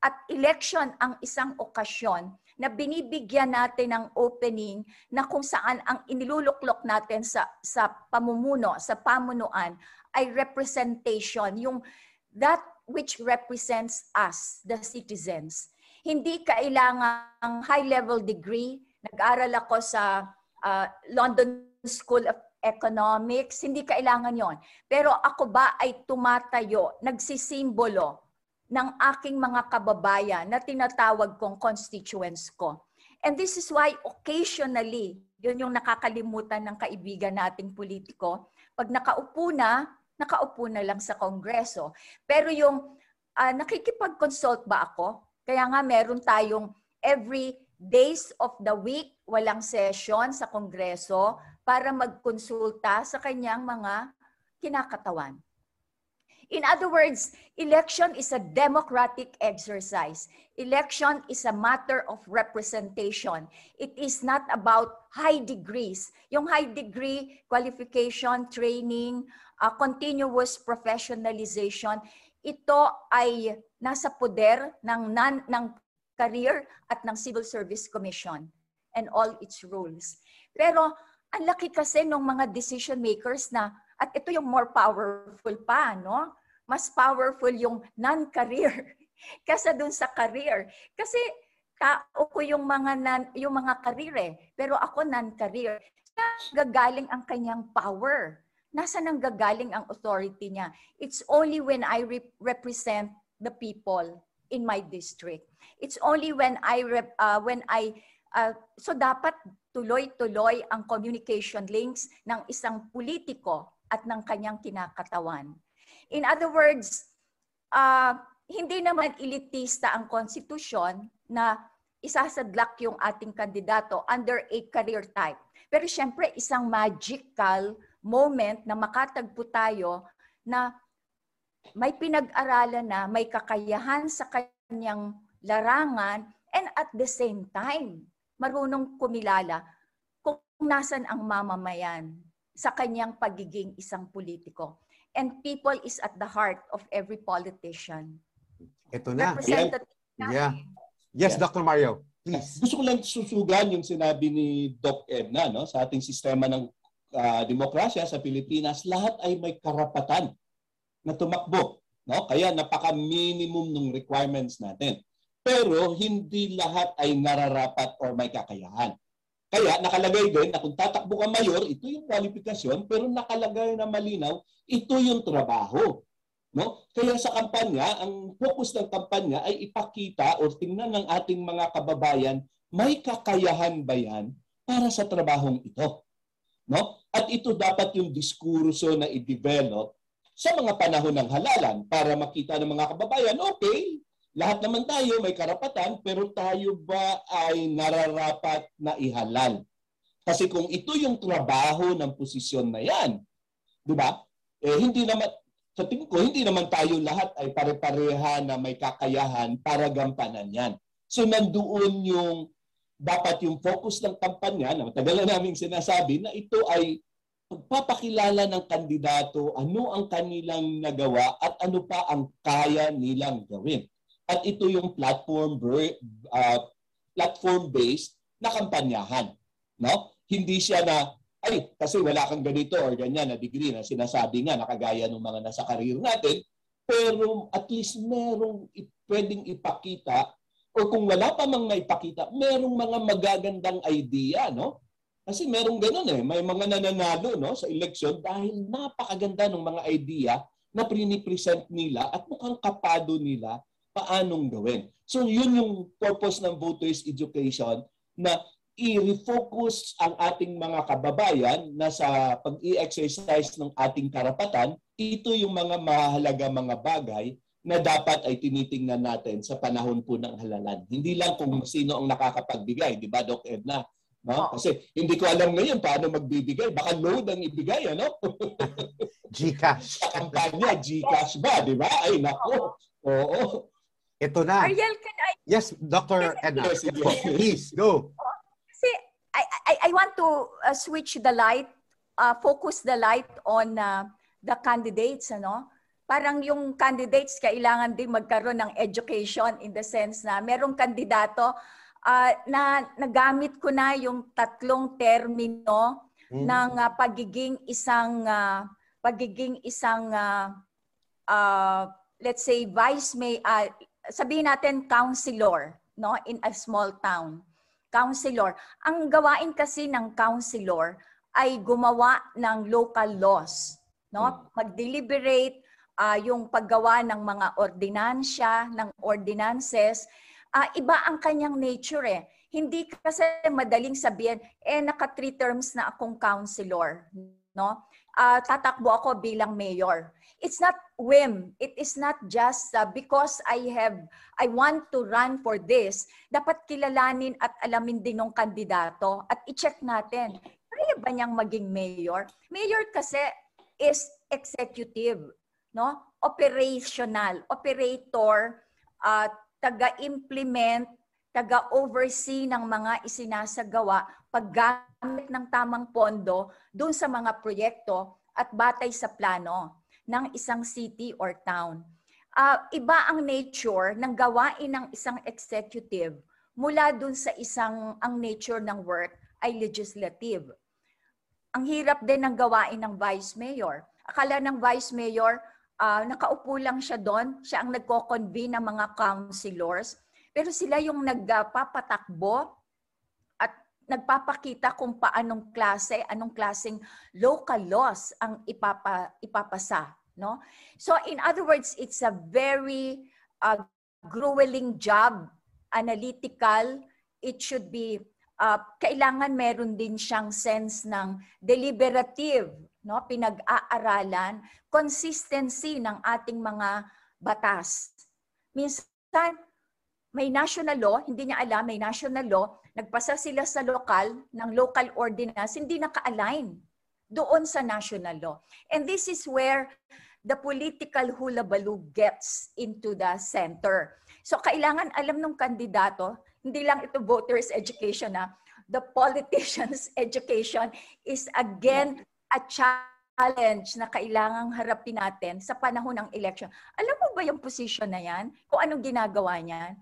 at election ang isang okasyon na binibigyan natin ng opening na kung saan ang iniluluklok natin sa sa pamumuno, sa pamunuan ay representation, yung that which represents us, the citizens. Hindi kailangang high-level degree. Nag-aral ako sa uh, London School of economics, hindi kailangan yon. Pero ako ba ay tumatayo, nagsisimbolo ng aking mga kababayan na tinatawag kong constituents ko. And this is why occasionally, yun yung nakakalimutan ng kaibigan nating politiko, pag nakaupo na, nakaupo na lang sa kongreso. Pero yung uh, nakikipag-consult ba ako? Kaya nga meron tayong every days of the week, walang session sa kongreso, para magkonsulta sa kanyang mga kinakatawan. In other words, election is a democratic exercise. Election is a matter of representation. It is not about high degrees. Yung high degree, qualification, training, uh, continuous professionalization, ito ay nasa poder ng, non, ng career at ng Civil Service Commission and all its rules. Pero ang laki kasi ng mga decision makers na, at ito yung more powerful pa, no? Mas powerful yung non-career kaysa dun sa career. Kasi tao ko yung mga non, yung mga career eh, pero ako non-career. Gagaling ang kanyang power. Nasa nang gagaling ang authority niya? It's only when I re- represent the people in my district. It's only when I rep, uh, when I uh, so dapat tuloy-tuloy ang communication links ng isang politiko at ng kanyang kinakatawan. In other words, uh, hindi naman elitista ang konstitusyon na isasadlak yung ating kandidato under a career type. Pero siyempre, isang magical moment na makatagpo tayo na may pinag-aralan na, may kakayahan sa kanyang larangan, and at the same time, marunong kumilala kung nasan ang mamamayan sa kanyang pagiging isang politiko. And people is at the heart of every politician. Ito na. Representative yeah. Yes, yeah. Dr. Mario. Please. Gusto ko lang susugan yung sinabi ni Doc Edna no, sa ating sistema ng uh, demokrasya sa Pilipinas, lahat ay may karapatan na tumakbo. No? Kaya napaka-minimum ng requirements natin. Pero hindi lahat ay nararapat or may kakayahan. Kaya nakalagay din na kung tatakbo ka mayor, ito yung kwalifikasyon, pero nakalagay na malinaw, ito yung trabaho. No? Kaya sa kampanya, ang focus ng kampanya ay ipakita o tingnan ng ating mga kababayan, may kakayahan ba yan para sa trabahong ito? No? At ito dapat yung diskurso na i-develop sa mga panahon ng halalan para makita ng mga kababayan, okay, lahat naman tayo may karapatan, pero tayo ba ay nararapat na ihalal? Kasi kung ito yung trabaho ng posisyon na yan, di ba? Eh, hindi naman, sa tingin ko, hindi naman tayo lahat ay pare-pareha na may kakayahan para gampanan yan. So nandoon yung dapat yung focus ng kampanya na matagal na namin sinasabi na ito ay pagpapakilala ng kandidato ano ang kanilang nagawa at ano pa ang kaya nilang gawin. At ito yung platform uh, platform based na kampanyahan, no? Hindi siya na ay kasi wala kang ganito or ganyan na degree na sinasabi nga nakagaya ng mga nasa career natin, pero at least merong pwedeng ipakita or kung wala pa mang maipakita, merong mga magagandang idea, no? Kasi merong ganun eh, may mga nananalo no sa election dahil napakaganda ng mga idea na prini-present nila at mukhang kapado nila paanong gawin. So yun yung purpose ng voters education na i-refocus ang ating mga kababayan na sa pag-i-exercise ng ating karapatan, ito yung mga mahalaga mga bagay na dapat ay tinitingnan natin sa panahon po ng halalan. Hindi lang kung sino ang nakakapagbigay, di ba, Doc Edna? No? Kasi hindi ko alam ngayon paano magbibigay. Baka load ang ibigay, ano? Gcash. kampanya, Gcash ba, di ba? Ay, nako. Oo. Ito na. Ariel, can I... Yes, Dr. Edna. Yes, Please, go. Kasi I, I, I want to uh, switch the light, uh, focus the light on uh, the candidates, ano? parang yung candidates kailangan din magkaroon ng education in the sense na merong kandidato uh, na nagamit ko na yung tatlong termino mm. ng uh, pagiging isang uh, pagiging isang uh, uh, let's say vice may uh, sabihin natin counselor no in a small town counselor ang gawain kasi ng counselor ay gumawa ng local laws no mm. mag-deliberate uh, yung paggawa ng mga ordinansya, ng ordinances, uh, iba ang kanyang nature eh. Hindi kasi madaling sabihin, eh naka three terms na akong counselor, no? Uh, tatakbo ako bilang mayor. It's not whim. It is not just uh, because I have, I want to run for this. Dapat kilalanin at alamin din ng kandidato at i-check natin. Kaya ba niyang maging mayor? Mayor kasi is executive no? Operational, operator, uh, taga-implement, taga-oversee ng mga isinasagawa paggamit ng tamang pondo doon sa mga proyekto at batay sa plano ng isang city or town. Uh, iba ang nature ng gawain ng isang executive mula doon sa isang ang nature ng work ay legislative. Ang hirap din ng gawain ng vice mayor. Akala ng vice mayor, uh, nakaupo lang siya doon. Siya ang nagko-convene ng mga councilors. Pero sila yung nagpapatakbo at nagpapakita kung paanong klase, anong klaseng local laws ang ipapa, ipapasa. No? So in other words, it's a very uh, grueling job, analytical. It should be, uh, kailangan meron din siyang sense ng deliberative no pinag-aaralan consistency ng ating mga batas minsan may national law hindi niya alam may national law nagpasa sila sa lokal ng local ordinance hindi naka-align doon sa national law and this is where the political hulabaloo gets into the center so kailangan alam ng kandidato hindi lang ito voters education na the politicians education is again a challenge na kailangang harapin natin sa panahon ng election. Alam mo ba yung position na yan? Kung anong ginagawa niya?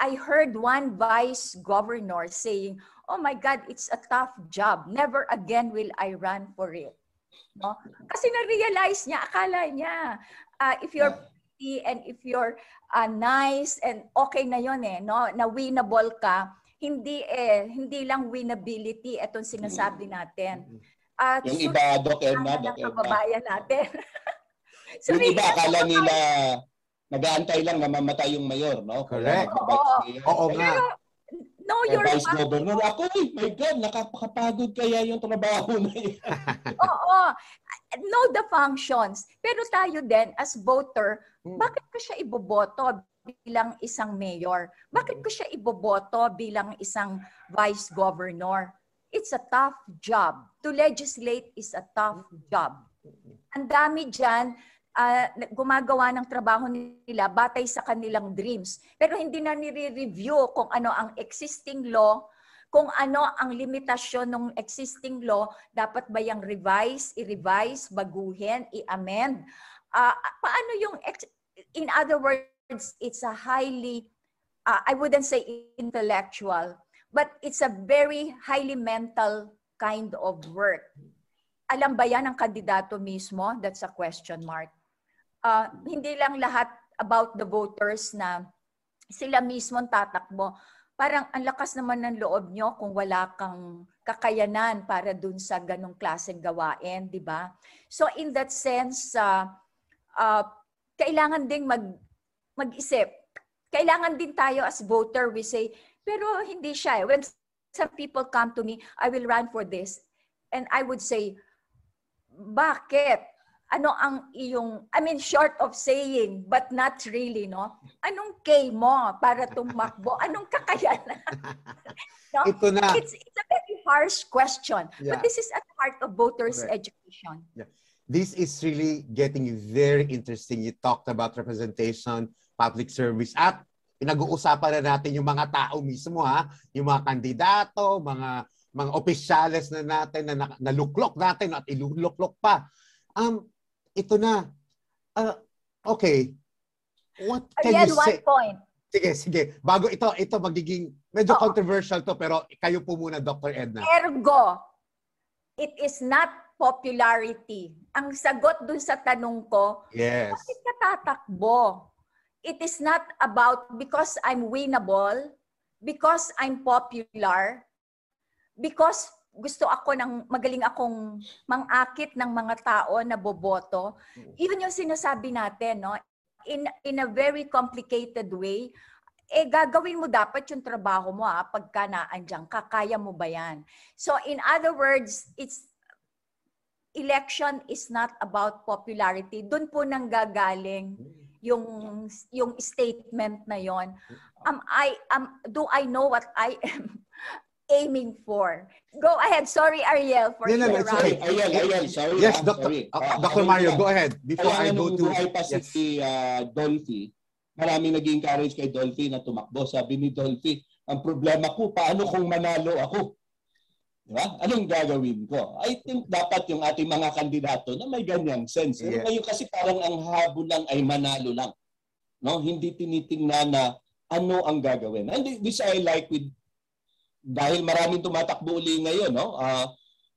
I heard one vice governor saying, oh my God, it's a tough job. Never again will I run for it. No? Kasi na-realize niya, akala niya, uh, if you're pretty and if you're uh, nice and okay na yon eh, no? na winnable ka, hindi eh, hindi lang winnability itong sinasabi natin. At yung iba, Edna. kababayan natin. so, yung iba, akala nila nag-aantay lang na mamatay yung mayor, no? Correct. Oo, Oo nga. No, eh, you're Vice fine. Governor. Ako, eh, my God, nakakapagod kaya yung trabaho na yan. Oo. Know the functions. Pero tayo din, as voter, Hmm. bakit ko siya iboboto bilang isang mayor? Bakit ko siya iboboto bilang isang vice governor? It's a tough job. To legislate is a tough job. Ang dami dyan, ah, gumagawa ng trabaho nila batay sa kanilang dreams. Pero hindi na nire-review kung ano ang existing law, kung ano ang limitasyon ng existing law, dapat ba yung revise, i-revise, baguhin, i-amend. Ah, paano yung, in other words, it's a highly, ah, I wouldn't say intellectual, but it's a very highly mental kind of work. Alam ba yan ng kandidato mismo? That's a question mark. Ah, hindi lang lahat about the voters na sila mismo tatakbo. Parang ang lakas naman ng loob nyo kung wala kang kakayanan para dun sa ganong klaseng gawain, di ba? So in that sense, uh, uh, kailangan ding mag, mag-isip. Kailangan din tayo as voter, we say, pero hindi siya. eh. When some people come to me, I will run for this. And I would say, bakit? Ano ang iyong, I mean, short of saying, but not really, no? Anong K mo para tumakbo? Anong kakayanan? no? Ito na. It's, it's a very harsh question. Yeah. But this is at the heart of voters' Correct. education. This is really getting very interesting. You talked about representation, public service, at pinag-uusapan na natin yung mga tao mismo ha, yung mga kandidato, mga mga opisyales na natin na na- naluklok natin at iluluklok pa. Um, ito na. Uh, okay. What can Ariel, you one say? point. Sige, sige. Bago ito, ito magiging medyo Oo. controversial to pero kayo po muna, Dr. Edna. Ergo, it is not popularity. Ang sagot dun sa tanong ko, Yes. bakit ka tatakbo? It is not about because I'm winnable, because I'm popular, because gusto ako ng magaling akong mangakit ng mga tao na boboto. Yun yung sinasabi natin, no? In in a very complicated way, eh gagawin mo dapat yung trabaho mo ah, pagka naandyan ka, kaya mo ba yan? So in other words, it's election is not about popularity. Doon po nang gagaling yung yung statement na yon. Am I am do I know what I am aiming for? Go ahead. Sorry Ariel for No, no, no, it's okay. interrupting. Ayel, Ayel, sorry. Yes, Dr. sorry. uh, Dr. Mario, go ahead. Before Kaya I go to... buhay pa Yes. si ah, Dolphy, maraming nag-encourage kay Dolphy na tumakbo. Sabi ni Dolphy, ang problema ko, paano kung manalo ako? Di ba? Anong gagawin ko? I think dapat yung ating mga kandidato na may ganyang sense. Pero Yes. ngayon kasi parang ang habol lang ay manalo lang. No? Hindi tinitingnan na ano ang gagawin. And this I like with dahil maraming tumatakbo uli ngayon, no? Ah,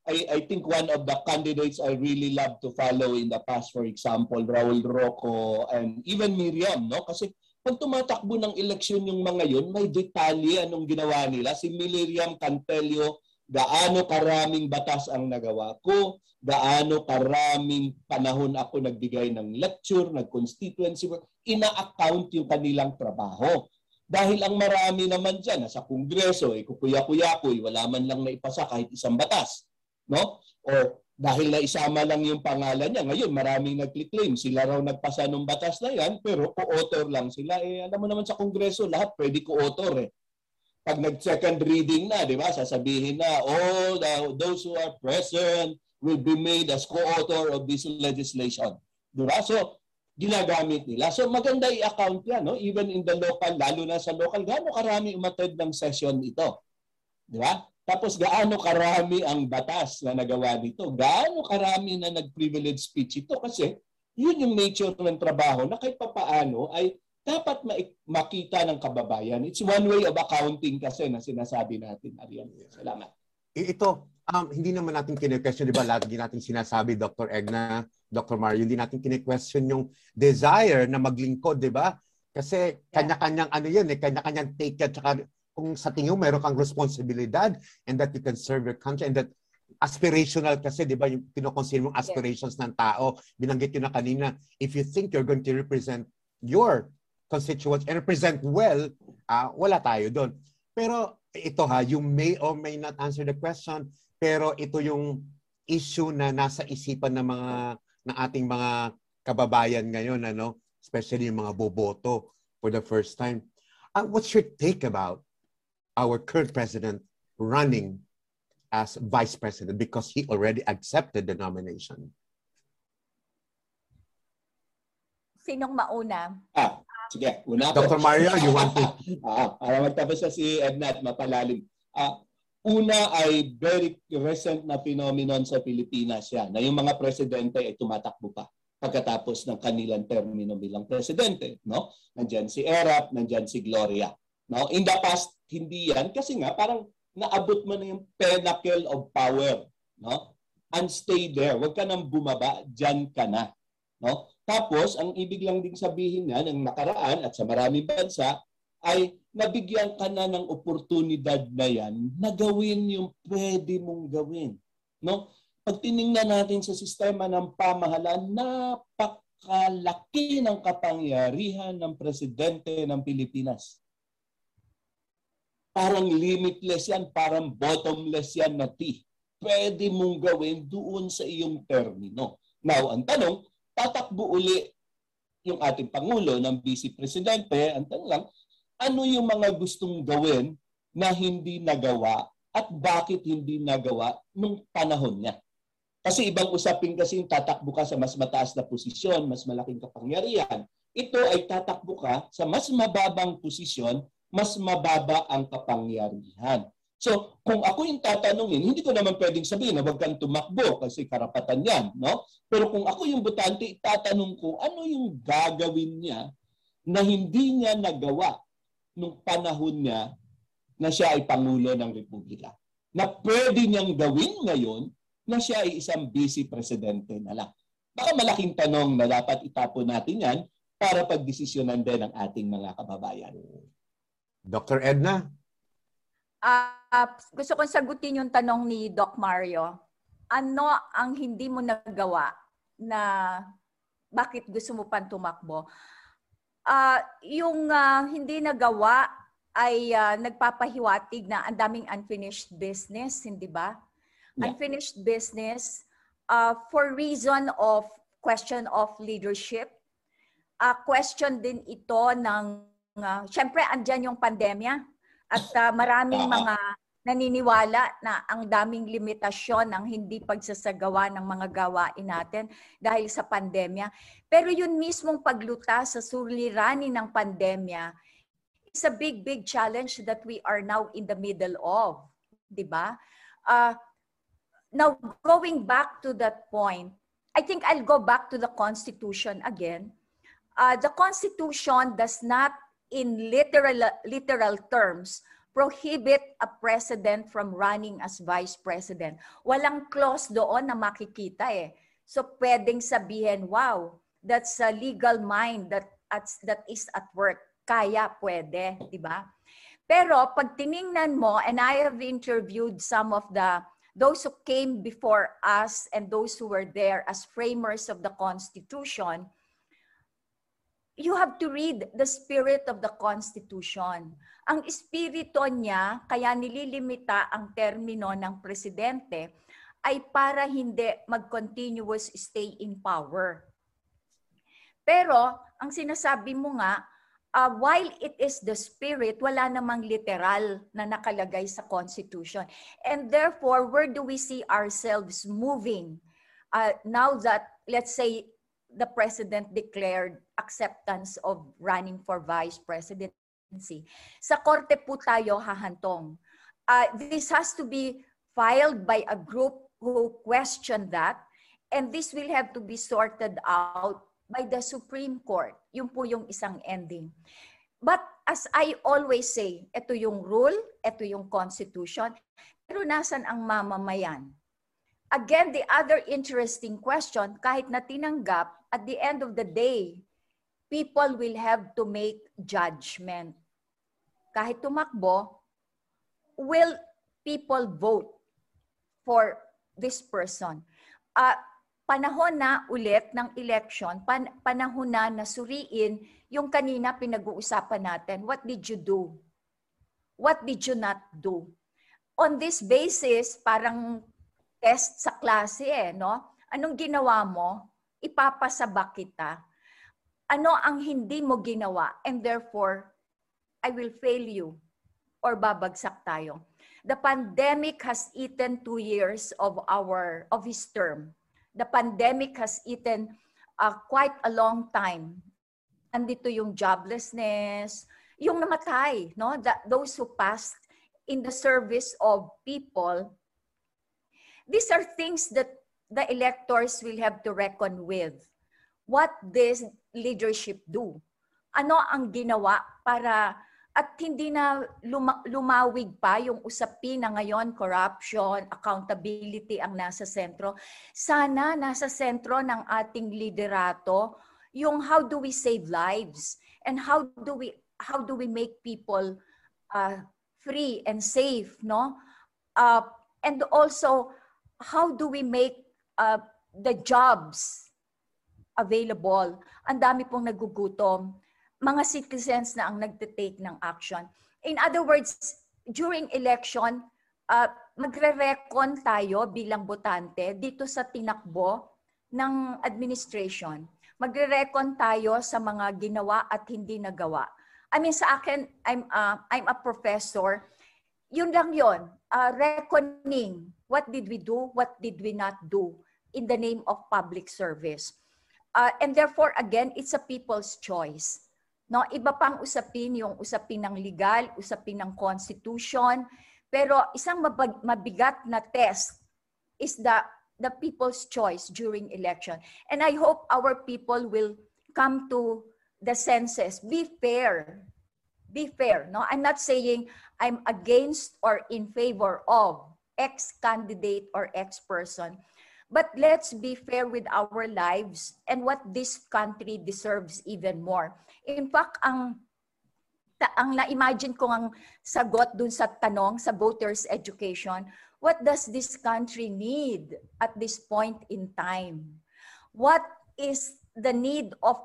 I, I think one of the candidates I really love to follow in the past, for example, Raul Rocco and even Miriam, no? Kasi pag tumatakbo ng eleksyon yung mga yun, may detalye anong ginawa nila. Si Miriam Cantelio, gaano karaming batas ang nagawa ko, gaano karaming panahon ako nagbigay ng lecture, nag-constituency work, ina-account yung kanilang trabaho. Dahil ang marami naman dyan, nasa kongreso, eh, kukuya-kuya-kuy, wala man lang naipasa kahit isang batas. No? Or dahil na isama lang yung pangalan niya, ngayon maraming nag-claim, sila raw nagpasa ng batas na yan, pero co-author lang sila. Eh, alam mo naman sa kongreso, lahat pwede co-author eh. Pag nag-second reading na, di ba, sasabihin na, all the, those who are present will be made as co-author of this legislation. Di ba? So, ginagamit nila. So maganda i-account yan, no? even in the local, lalo na sa local, gaano karami umatid ng session ito. Di ba? Tapos gaano karami ang batas na nagawa nito? Gaano karami na nag-privilege speech ito? Kasi yun yung nature ng trabaho na kahit papaano ay dapat ma- makita ng kababayan. It's one way of accounting kasi na sinasabi natin, Ariel. Salamat. Ito, um, hindi naman natin kine-question, di ba? Lagi natin sinasabi, Dr. Egna, Dr. Mario, hindi natin kine-question yung desire na maglingkod, di ba? Kasi kanya-kanyang ano yan eh, kanya-kanyang take yan. Tsaka kung sa tingin mo, meron kang responsibilidad and that you can serve your country and that aspirational kasi, di ba, yung pinoconsider mong aspirations ng tao. Binanggit yun na kanina, if you think you're going to represent your constituents and represent well, ah, wala tayo doon. Pero ito ha, you may or may not answer the question, pero ito yung issue na nasa isipan ng mga ng ating mga kababayan ngayon, ano? Especially yung mga boboto for the first time. Uh, what's your take about our current president running as vice president because he already accepted the nomination? Sinong mauna? Ah, sige. Una. Dr. Mario, you want to? Ah, para magtapos na si Edna at mapalalim. Ah, una ay very recent na phenomenon sa Pilipinas yan, na yung mga presidente ay tumatakbo pa pagkatapos ng kanilang termino bilang presidente, no? Nandiyan si Erap, nandiyan si Gloria, no? In the past hindi yan kasi nga parang naabot mo na yung pinnacle of power, no? And stay there. Huwag ka nang bumaba, diyan ka na, no? Tapos, ang ibig lang ding sabihin niya ng nakaraan at sa maraming bansa ay nabigyan ka na ng oportunidad na yan na gawin yung pwede mong gawin. No? Pag tiningnan natin sa sistema ng pamahalaan, napakalaki ng kapangyarihan ng presidente ng Pilipinas. Parang limitless yan, parang bottomless yan na T. Pwede mong gawin doon sa iyong termino. Now, ang tanong, tatakbo uli yung ating Pangulo ng Vice Presidente, ang tanong lang, ano yung mga gustong gawin na hindi nagawa at bakit hindi nagawa nung panahon niya? Kasi ibang usapin kasi yung tatakbo ka sa mas mataas na posisyon, mas malaking kapangyarihan. Ito ay tatakbo ka sa mas mababang posisyon, mas mababa ang kapangyarihan. So, kung ako yung tatanungin, hindi ko naman pwedeng sabihin na huwag kang tumakbo kasi karapatan yan. No? Pero kung ako yung butante, tatanong ko, ano yung gagawin niya na hindi niya nagawa nung panahon niya na siya ay Pangulo ng Republika? Na pwede niyang gawin ngayon na siya ay isang vice presidente na lang. Baka malaking tanong na dapat itapon natin yan para pagdesisyonan din ng ating mga kababayan. Dr. Edna? Uh, gusto kong sagutin yung tanong ni Doc Mario. Ano ang hindi mo nagawa na bakit gusto mo pang tumakbo? Uh, yung uh, hindi nagawa ay uh, nagpapahiwatig na ang daming unfinished business, hindi ba? Yeah. Unfinished business uh, for reason of question of leadership. Uh, question din ito ng, uh, syempre andyan yung pandemya at uh, maraming mga naniniwala na ang daming limitasyon ang hindi pagsasagawa ng mga gawain natin dahil sa pandemya. Pero yun mismong pagluta sa suliranin ng pandemya is a big, big challenge that we are now in the middle of. Di ba? Uh, now, going back to that point, I think I'll go back to the Constitution again. Uh, the Constitution does not in literal, literal terms, prohibit a president from running as vice president. Walang clause doon na makikita eh. So pwedeng sabihin, wow, that's a legal mind that that is at work. Kaya pwede, di ba? Pero pag tiningnan mo, and I have interviewed some of the those who came before us and those who were there as framers of the Constitution, you have to read the spirit of the Constitution. Ang espiritu niya, kaya nililimita ang termino ng presidente, ay para hindi mag-continuous stay in power. Pero, ang sinasabi mo nga, uh, while it is the spirit, wala namang literal na nakalagay sa Constitution. And therefore, where do we see ourselves moving? Uh, now that, let's say, the president declared acceptance of running for vice presidency. Sa korte po tayo hahantong. Uh, this has to be filed by a group who question that and this will have to be sorted out by the Supreme Court. Yun po yung isang ending. But as I always say, ito yung rule, ito yung constitution, pero nasan ang mamamayan? Again, the other interesting question, kahit na tinanggap, at the end of the day, people will have to make judgment. Kahit tumakbo, will people vote for this person? Uh, panahon na ulit ng election, pan- panahon na nasuriin yung kanina pinag-uusapan natin. What did you do? What did you not do? On this basis, parang test sa klase eh, no? Anong ginawa mo? Ipapasaba kita. Ano ang hindi mo ginawa? And therefore, I will fail you or babagsak tayo. The pandemic has eaten two years of our of his term. The pandemic has eaten uh, quite a long time. Andito yung joblessness, yung namatay, no? That, those who passed in the service of people. These are things that the electors will have to reckon with. What this leadership do? Ano ang ginawa para at hindi na luma- lumawig pa yung usapin na ngayon corruption, accountability ang nasa sentro. Sana nasa sentro ng ating liderato yung how do we save lives and how do we how do we make people uh, free and safe, no? Uh, and also how do we make uh, the jobs available? Ang dami pong nagugutom mga citizens na ang nagte-take ng action. In other words, during election, uh, magre-recon tayo bilang botante dito sa tinakbo ng administration. Magre-recon tayo sa mga ginawa at hindi nagawa. I mean, sa akin, I'm, uh, I'm a professor. Yun lang yun. Uh, reckoning. What did we do? What did we not do? In the name of public service. Uh, and therefore, again, it's a people's choice. No, iba pang usapin yung usapin ng legal, usapin ng constitution, pero isang mabigat na test is the the people's choice during election. And I hope our people will come to the senses. Be fair. Be fair. No, I'm not saying I'm against or in favor of X candidate or X person. But let's be fair with our lives and what this country deserves even more. In fact, ang ang na-imagine ko ang sagot dun sa tanong sa voters education, what does this country need at this point in time? What is the need of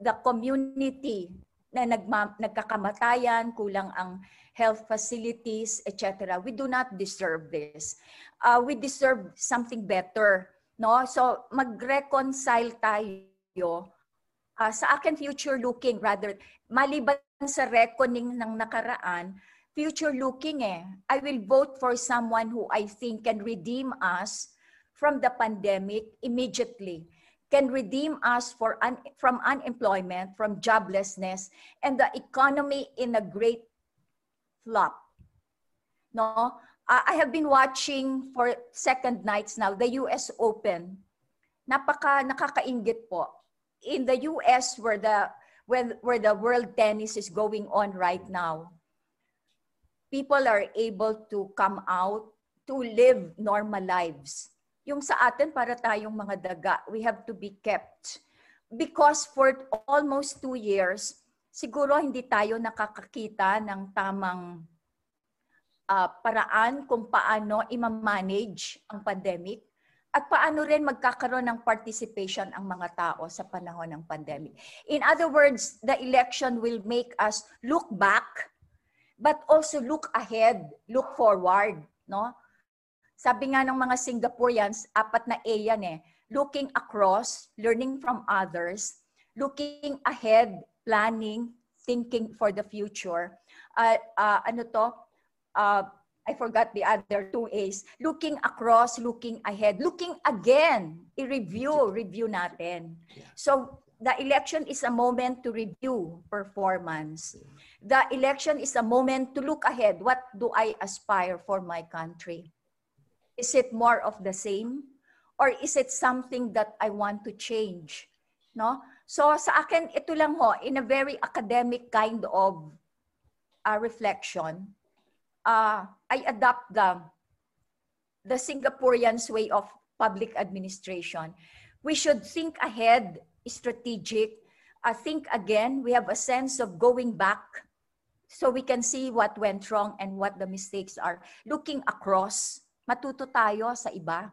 the community na nagma, nagkakamatayan, kulang ang health facilities, etc. We do not deserve this. Uh, we deserve something better. No? So mag-reconcile tayo uh, sa akin future looking rather maliban sa reckoning ng nakaraan future looking eh I will vote for someone who I think can redeem us from the pandemic immediately can redeem us for un, from unemployment from joblessness and the economy in a great flop. No, I have been watching for second nights now the US Open. Napaka nakakaingit po. In the US where the where, where the world tennis is going on right now, people are able to come out to live normal lives. Yung sa atin, para tayong mga daga, we have to be kept. Because for almost two years, siguro hindi tayo nakakakita ng tamang uh, paraan kung paano i-manage ang pandemic at paano rin magkakaroon ng participation ang mga tao sa panahon ng pandemic. In other words, the election will make us look back but also look ahead, look forward, no? Sabi nga ng mga Singaporeans, apat na A yan eh. Looking across, learning from others, looking ahead, planning, thinking for the future. Uh, uh, ano to? Uh, I forgot the other two A's. Looking across, looking ahead, looking again, i-review, review natin. So the election is a moment to review performance. The election is a moment to look ahead. What do I aspire for my country? Is it more of the same? Or is it something that I want to change? No? So sa akin, ito lang ho, in a very academic kind of uh, reflection, uh, I adopt the, the Singaporean's way of public administration. We should think ahead, strategic, uh, think again. We have a sense of going back so we can see what went wrong and what the mistakes are. Looking across, matuto tayo sa iba.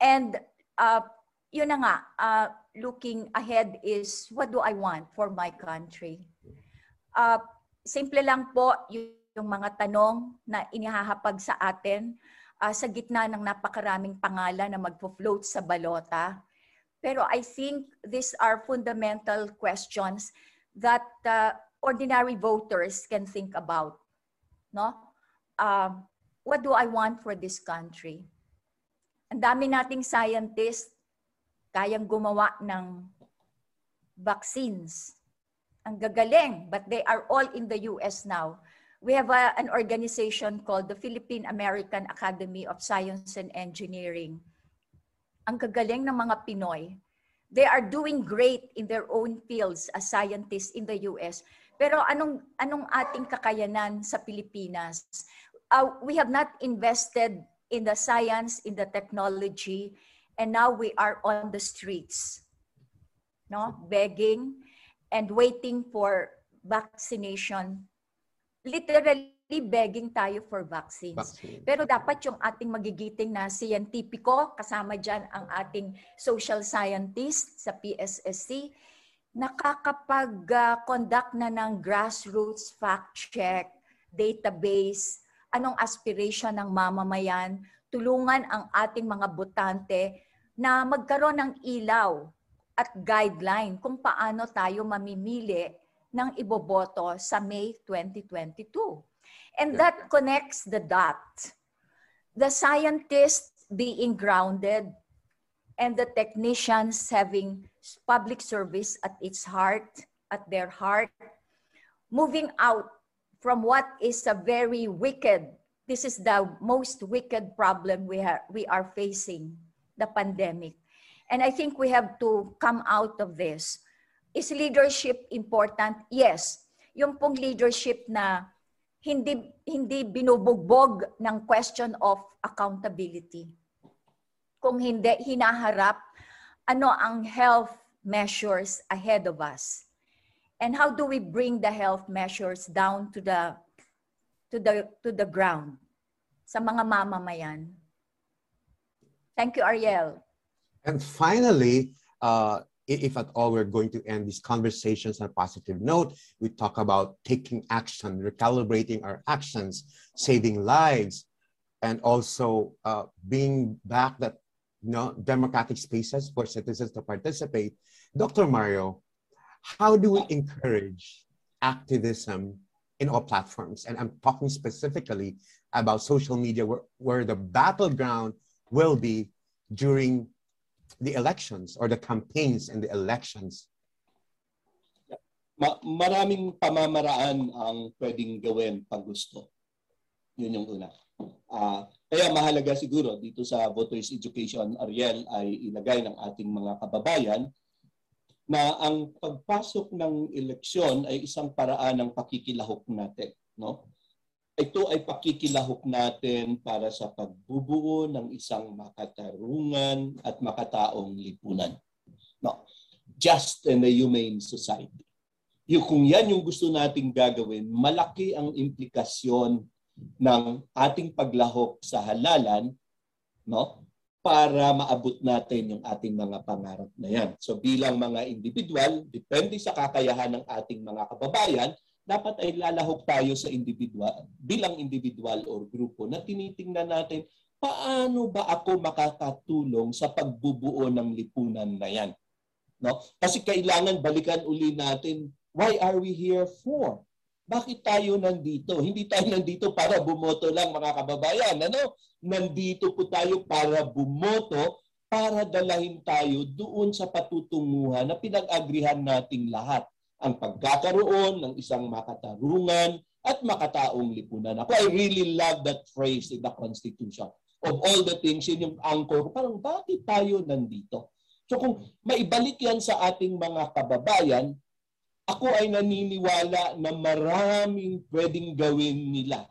And uh, yun na nga, uh, looking ahead is what do I want for my country? Uh, simple lang po, yung mga tanong na inihahapag sa atin uh, sa gitna ng napakaraming pangalan na magpo-float sa balota. Pero I think these are fundamental questions that uh, ordinary voters can think about. No? Uh, what do I want for this country? Ang dami nating scientists kayang gumawa ng vaccines. Ang gagaling, but they are all in the US now. We have a, an organization called the Philippine American Academy of Science and Engineering. Ang gagaling ng mga Pinoy. They are doing great in their own fields as scientists in the US. Pero anong anong ating kakayanan sa Pilipinas? Uh, we have not invested in the science, in the technology, and now we are on the streets, no, begging and waiting for vaccination. Literally begging tayo for vaccines. Vaccine. Pero dapat yung ating magigiting na siyentipiko, kasama dyan ang ating social scientist sa PSSC, nakakapag-conduct na ng grassroots fact check, database, anong aspiration ng mamamayan, tulungan ang ating mga botante na magkaroon ng ilaw at guideline kung paano tayo mamimili ng iboboto sa May 2022. And that connects the dot. The scientists being grounded and the technicians having public service at its heart, at their heart, moving out from what is a very wicked, this is the most wicked problem we, have, we are facing, the pandemic. And I think we have to come out of this. Is leadership important? Yes. Yung pong leadership na hindi hindi binubugbog ng question of accountability. Kung hindi hinaharap ano ang health measures ahead of us and how do we bring the health measures down to the to the to the ground sa mga mamamayan. Thank you, Ariel. And finally, uh, if at all we're going to end these conversations on a positive note, we talk about taking action, recalibrating our actions, saving lives, and also uh, being back that you know democratic spaces for citizens to participate. Dr. Mario, how do we encourage activism in all platforms? And I'm talking specifically about social media where, where the battleground will be during the elections or the campaigns and the elections. Ma- maraming pamamaraan ang pwedeng gawin pag gusto. Yun yung una. Uh, kaya mahalaga siguro dito sa Voters Education, Ariel, ay ilagay ng ating mga kababayan na ang pagpasok ng eleksyon ay isang paraan ng pakikilahok natin. No? Ito ay pakikilahok natin para sa pagbubuo ng isang makatarungan at makataong lipunan. No? Just and a humane society. Yung, kung yan yung gusto nating gagawin, malaki ang implikasyon ng ating paglahok sa halalan no? Para maabot natin yung ating mga pangarap na yan. So bilang mga individual, depende sa kakayahan ng ating mga kababayan, dapat ay lalahok tayo sa individual, bilang individual or grupo na tinitingnan natin paano ba ako makakatulong sa pagbubuo ng lipunan na yan. No? Kasi kailangan balikan uli natin, why are we here for? Bakit tayo nandito? Hindi tayo nandito para bumoto lang mga kababayan. Ano? Nandito po tayo para bumoto para dalahin tayo doon sa patutunguhan na pinag-agrihan nating lahat. Ang pagkakaroon ng isang makatarungan at makataong lipunan. Ako, I really love that phrase in the Constitution. Of all the things, yun yung anchor. Parang bakit tayo nandito? So kung maibalik yan sa ating mga kababayan, ako ay naniniwala na maraming pwedeng gawin nila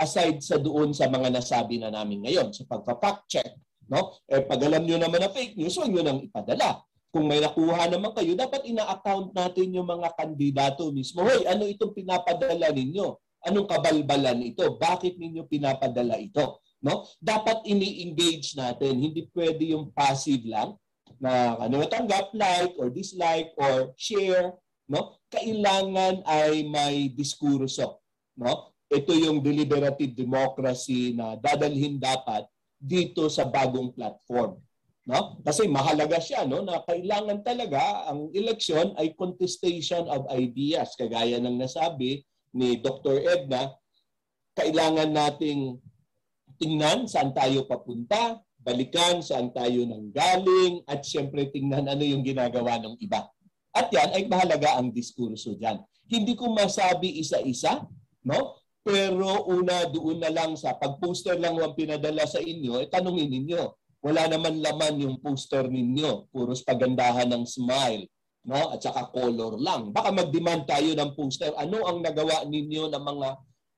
aside sa doon sa mga nasabi na namin ngayon sa pagpa-fact check. No? Eh, pag alam nyo naman na fake news, huwag nyo nang ipadala. Kung may nakuha naman kayo, dapat ina-account natin yung mga kandidato mismo. Hoy, ano itong pinapadala ninyo? Anong kabalbalan ito? Bakit ninyo pinapadala ito? No? Dapat ini-engage natin. Hindi pwede yung passive lang na ano natanggap, like or dislike or share no? Kailangan ay may diskurso, no? ito yung deliberative democracy na dadalhin dapat dito sa bagong platform. No? Kasi mahalaga siya no na kailangan talaga ang eleksyon ay contestation of ideas kagaya ng nasabi ni Dr. Edna kailangan nating tingnan saan tayo papunta, balikan saan tayo nang galing, at siyempre tingnan ano yung ginagawa ng iba. At yan ay mahalaga ang diskurso dyan. Hindi ko masabi isa-isa, no? Pero una doon na lang sa pag-poster lang ang pinadala sa inyo, eh, tanungin ninyo. Wala naman laman yung poster ninyo. Puros pagandahan ng smile no? At saka color lang. Baka mag-demand tayo ng poster. Ano ang nagawa ninyo ng mga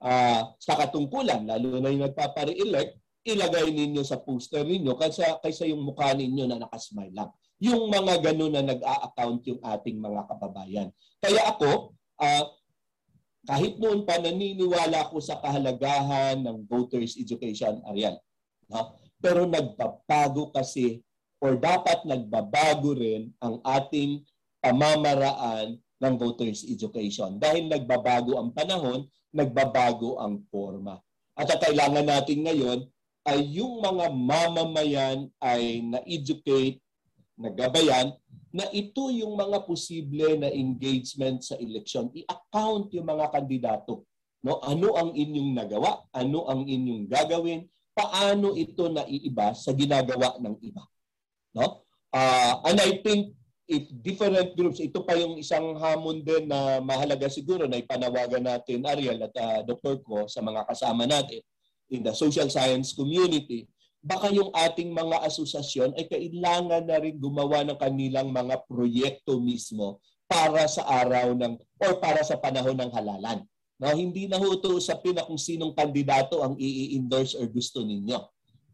uh, sa katungkulan, lalo na yung nagpapare-elect, ilagay ninyo sa poster ninyo kaysa, kaysa yung mukha ninyo na nakasmile lang. Yung mga ganun na nag-a-account yung ating mga kababayan. Kaya ako, uh, kahit noon pa naniniwala ako sa kahalagahan ng voters education, Ariel. No? Pero nagbabago kasi or dapat nagbabago rin ang ating pamamaraan ng voters education. Dahil nagbabago ang panahon, nagbabago ang forma. At ang kailangan natin ngayon ay yung mga mamamayan ay na-educate, nagabayan, na ito yung mga posible na engagement sa eleksyon. I-account yung mga kandidato. No? Ano ang inyong nagawa? Ano ang inyong gagawin? Paano ito naiiba sa ginagawa ng iba? No? Uh, and I think if different groups, ito pa yung isang hamon din na mahalaga siguro na ipanawagan natin, Ariel at uh, Dr. Ko, sa mga kasama natin in the social science community, baka yung ating mga asosasyon ay kailangan na rin gumawa ng kanilang mga proyekto mismo para sa araw ng or para sa panahon ng halalan. No, hindi na ho ito usapin kung sinong kandidato ang i-endorse or gusto ninyo.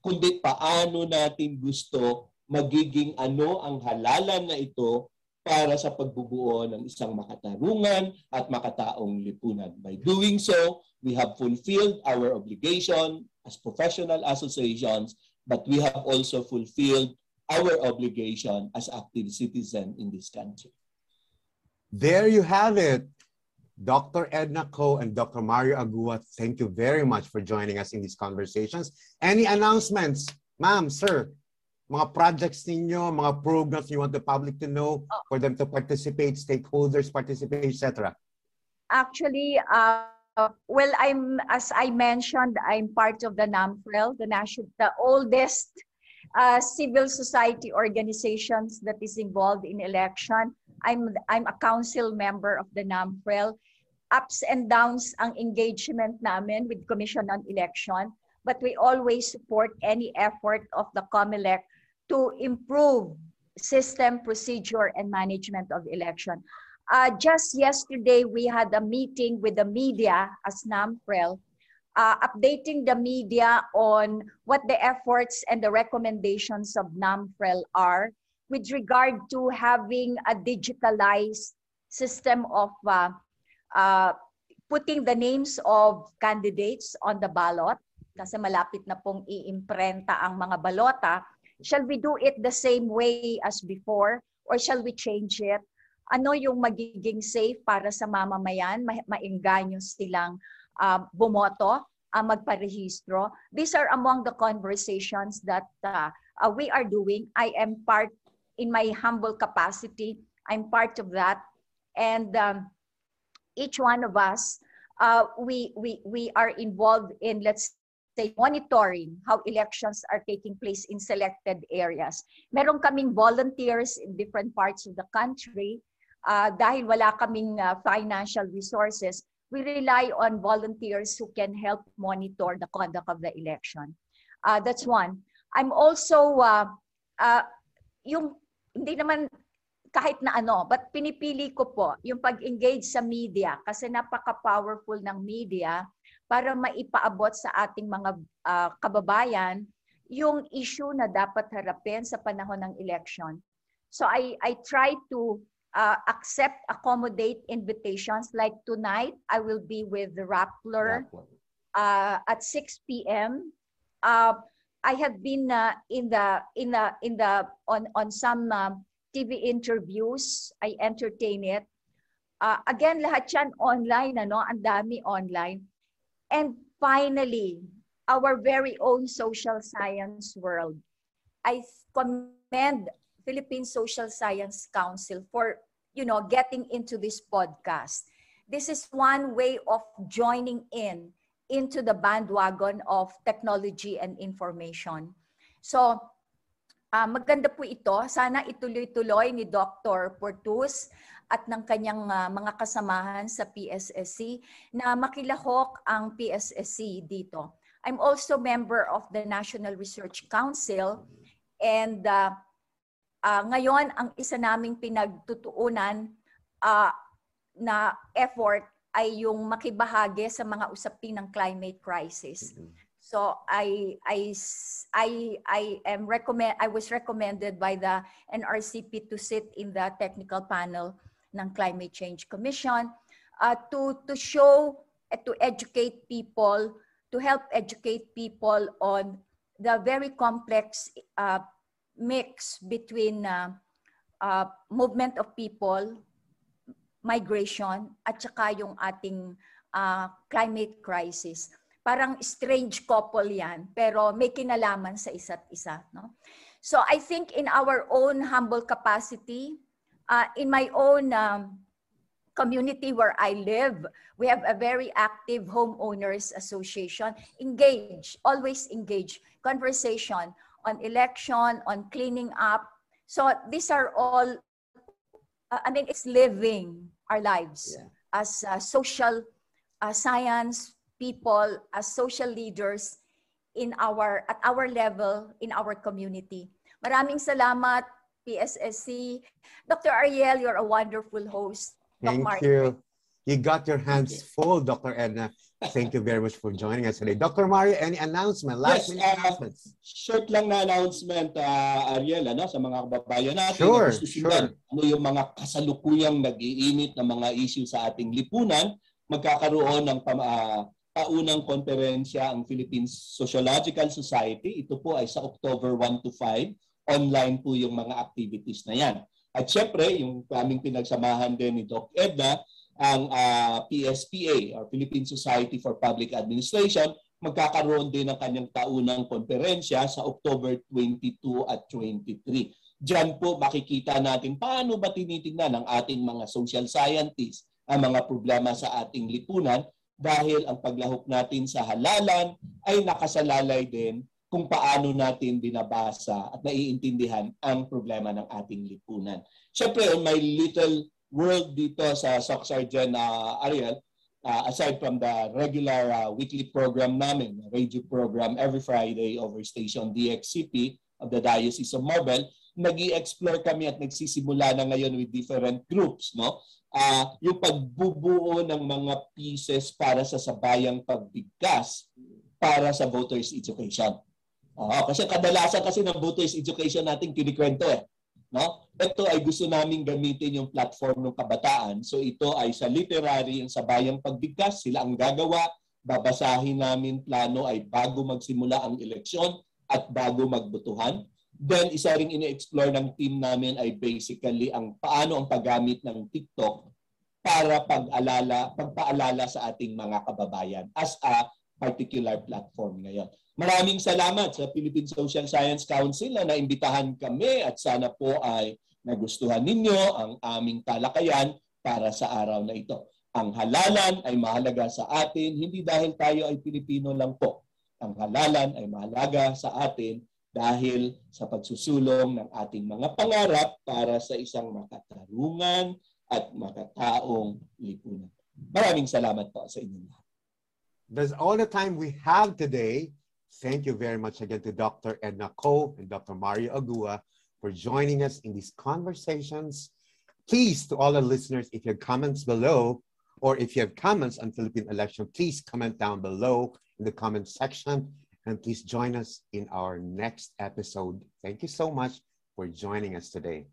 Kundi paano natin gusto magiging ano ang halalan na ito para sa pagbubuo ng isang makatarungan at makataong lipunan. By doing so, we have fulfilled our obligation as professional associations, but we have also fulfilled our obligation as active citizen in this country. There you have it. Dr. Edna Ko and Dr. Mario Agua, thank you very much for joining us in these conversations. Any announcements? Ma'am, sir, mga projects ninyo, mga programs you want the public to know oh. for them to participate, stakeholders participate, etc. Actually, uh, well, I'm as I mentioned, I'm part of the NAMFREL, the national, the oldest uh, civil society organizations that is involved in election. I'm I'm a council member of the NAMFREL. Ups and downs ang engagement namin with Commission on Election, but we always support any effort of the COMELEC to improve system, procedure, and management of election. Uh, just yesterday, we had a meeting with the media as NAMPREL, uh, updating the media on what the efforts and the recommendations of NAMPREL are with regard to having a digitalized system of uh, uh, putting the names of candidates on the ballot kasi malapit na pong iimprenta ang mga balota Shall we do it the same way as before or shall we change it? Ano yung magiging safe para sa mamamayan, ma mainganyo silang uh, bumoto, uh, magparehistro? These are among the conversations that uh, uh, we are doing. I am part, in my humble capacity, I'm part of that. And um, each one of us, uh, we, we, we are involved in, let's say, monitoring how elections are taking place in selected areas. Meron kaming volunteers in different parts of the country. Uh, dahil wala kaming uh, financial resources, we rely on volunteers who can help monitor the conduct of the election. Uh, that's one. I'm also, uh, uh, yung, hindi naman kahit na ano, but pinipili ko po yung pag-engage sa media kasi napaka-powerful ng media para maipaabot sa ating mga uh, kababayan yung issue na dapat harapin sa panahon ng election. So I I try to uh, accept, accommodate invitations. Like tonight, I will be with the Rappler uh, at 6 p.m. Uh, I have been uh, in the in the in the on on some uh, TV interviews. I entertain it. Uh, again, lahat yan online, ano? Ang dami online And finally, our very own social science world. I commend Philippine Social Science Council for, you know, getting into this podcast. This is one way of joining in into the bandwagon of technology and information. So, uh, maganda po ito. Sana ituloy-tuloy ni Dr. Portus at ng kanyang uh, mga kasamahan sa PSSC na makilahok ang PSSC dito. I'm also member of the National Research Council and uh, uh, ngayon ang isa naming pinagtutuunan uh, na effort ay yung makibahagi sa mga usapin ng climate crisis. So I I I I am recommend I was recommended by the NRCP to sit in the technical panel ng Climate Change Commission uh, to to show uh, to educate people to help educate people on the very complex uh, mix between uh, uh, movement of people, migration, at saka yung ating uh, climate crisis. Parang strange couple yan, pero may kinalaman sa isa't isa. No? So I think in our own humble capacity, uh, in my own um, community where I live, we have a very active homeowners association. Engage, always engage. Conversation on election, on cleaning up. So these are all, uh, I mean, it's living our lives yeah. as uh, social uh, science people, as social leaders in our, at our level, in our community. Maraming salamat, PSSC. Dr. Ariel, you're a wonderful host. Thank you. You got your hands full, Dr. Edna. Thank you very much for joining us today. Dr. Mario, any announcement? Last yes, minute uh, announcements. Short lang na announcement, uh, Ariel, ano, sa mga kababayan natin. Sure, sure. Ano yung mga kasalukuyang nag-iinit na mga issue sa ating lipunan, magkakaroon ng uh, paunang konferensya ang Philippine Sociological Society. Ito po ay sa October 1 to 5. Online po yung mga activities na yan. At syempre, yung aming pinagsamahan din ni Doc Edna, ang uh, ah, PSPA or Philippine Society for Public Administration magkakaroon din ng kanyang taunang konferensya sa October 22 at 23. Diyan po makikita natin paano ba tinitingnan ng ating mga social scientists ang mga problema sa ating lipunan dahil ang paglahok natin sa halalan ay nakasalalay din kung paano natin binabasa at naiintindihan ang problema ng ating lipunan. Siyempre, on my little world dito sa SOC Sergeant uh, Ariel, uh, aside from the regular uh, weekly program namin, radio program every Friday over station DXCP of the Diocese of Marbel, nag explore kami at nagsisimula na ngayon with different groups. No? Uh, yung pagbubuo ng mga pieces para sa sabayang pagbigkas para sa voters education. Uh, kasi kadalasan kasi ng voters education natin kinikwento eh. No? Ito ay gusto naming gamitin yung platform ng kabataan. So ito ay sa literary, sa bayang pagbigkas, sila ang gagawa. Babasahin namin plano ay bago magsimula ang eleksyon at bago magbutuhan. Then isa ring ini-explore ng team namin ay basically ang paano ang paggamit ng TikTok para pag-alala, pagpaalala sa ating mga kababayan as a particular platform ngayon. Maraming salamat sa Philippine Social Science Council na naimbitahan kami at sana po ay nagustuhan ninyo ang aming talakayan para sa araw na ito. Ang halalan ay mahalaga sa atin hindi dahil tayo ay Pilipino lang po. Ang halalan ay mahalaga sa atin dahil sa pagsusulong ng ating mga pangarap para sa isang makatarungan at makataong lipunan. Maraming salamat po sa inyo lahat. That's all the time we have today. Thank you very much again to Dr. Edna Ko and Dr. Mario Agua for joining us in these conversations. Please, to all the listeners, if you have comments below, or if you have comments on Philippine election, please comment down below in the comment section. And please join us in our next episode. Thank you so much for joining us today.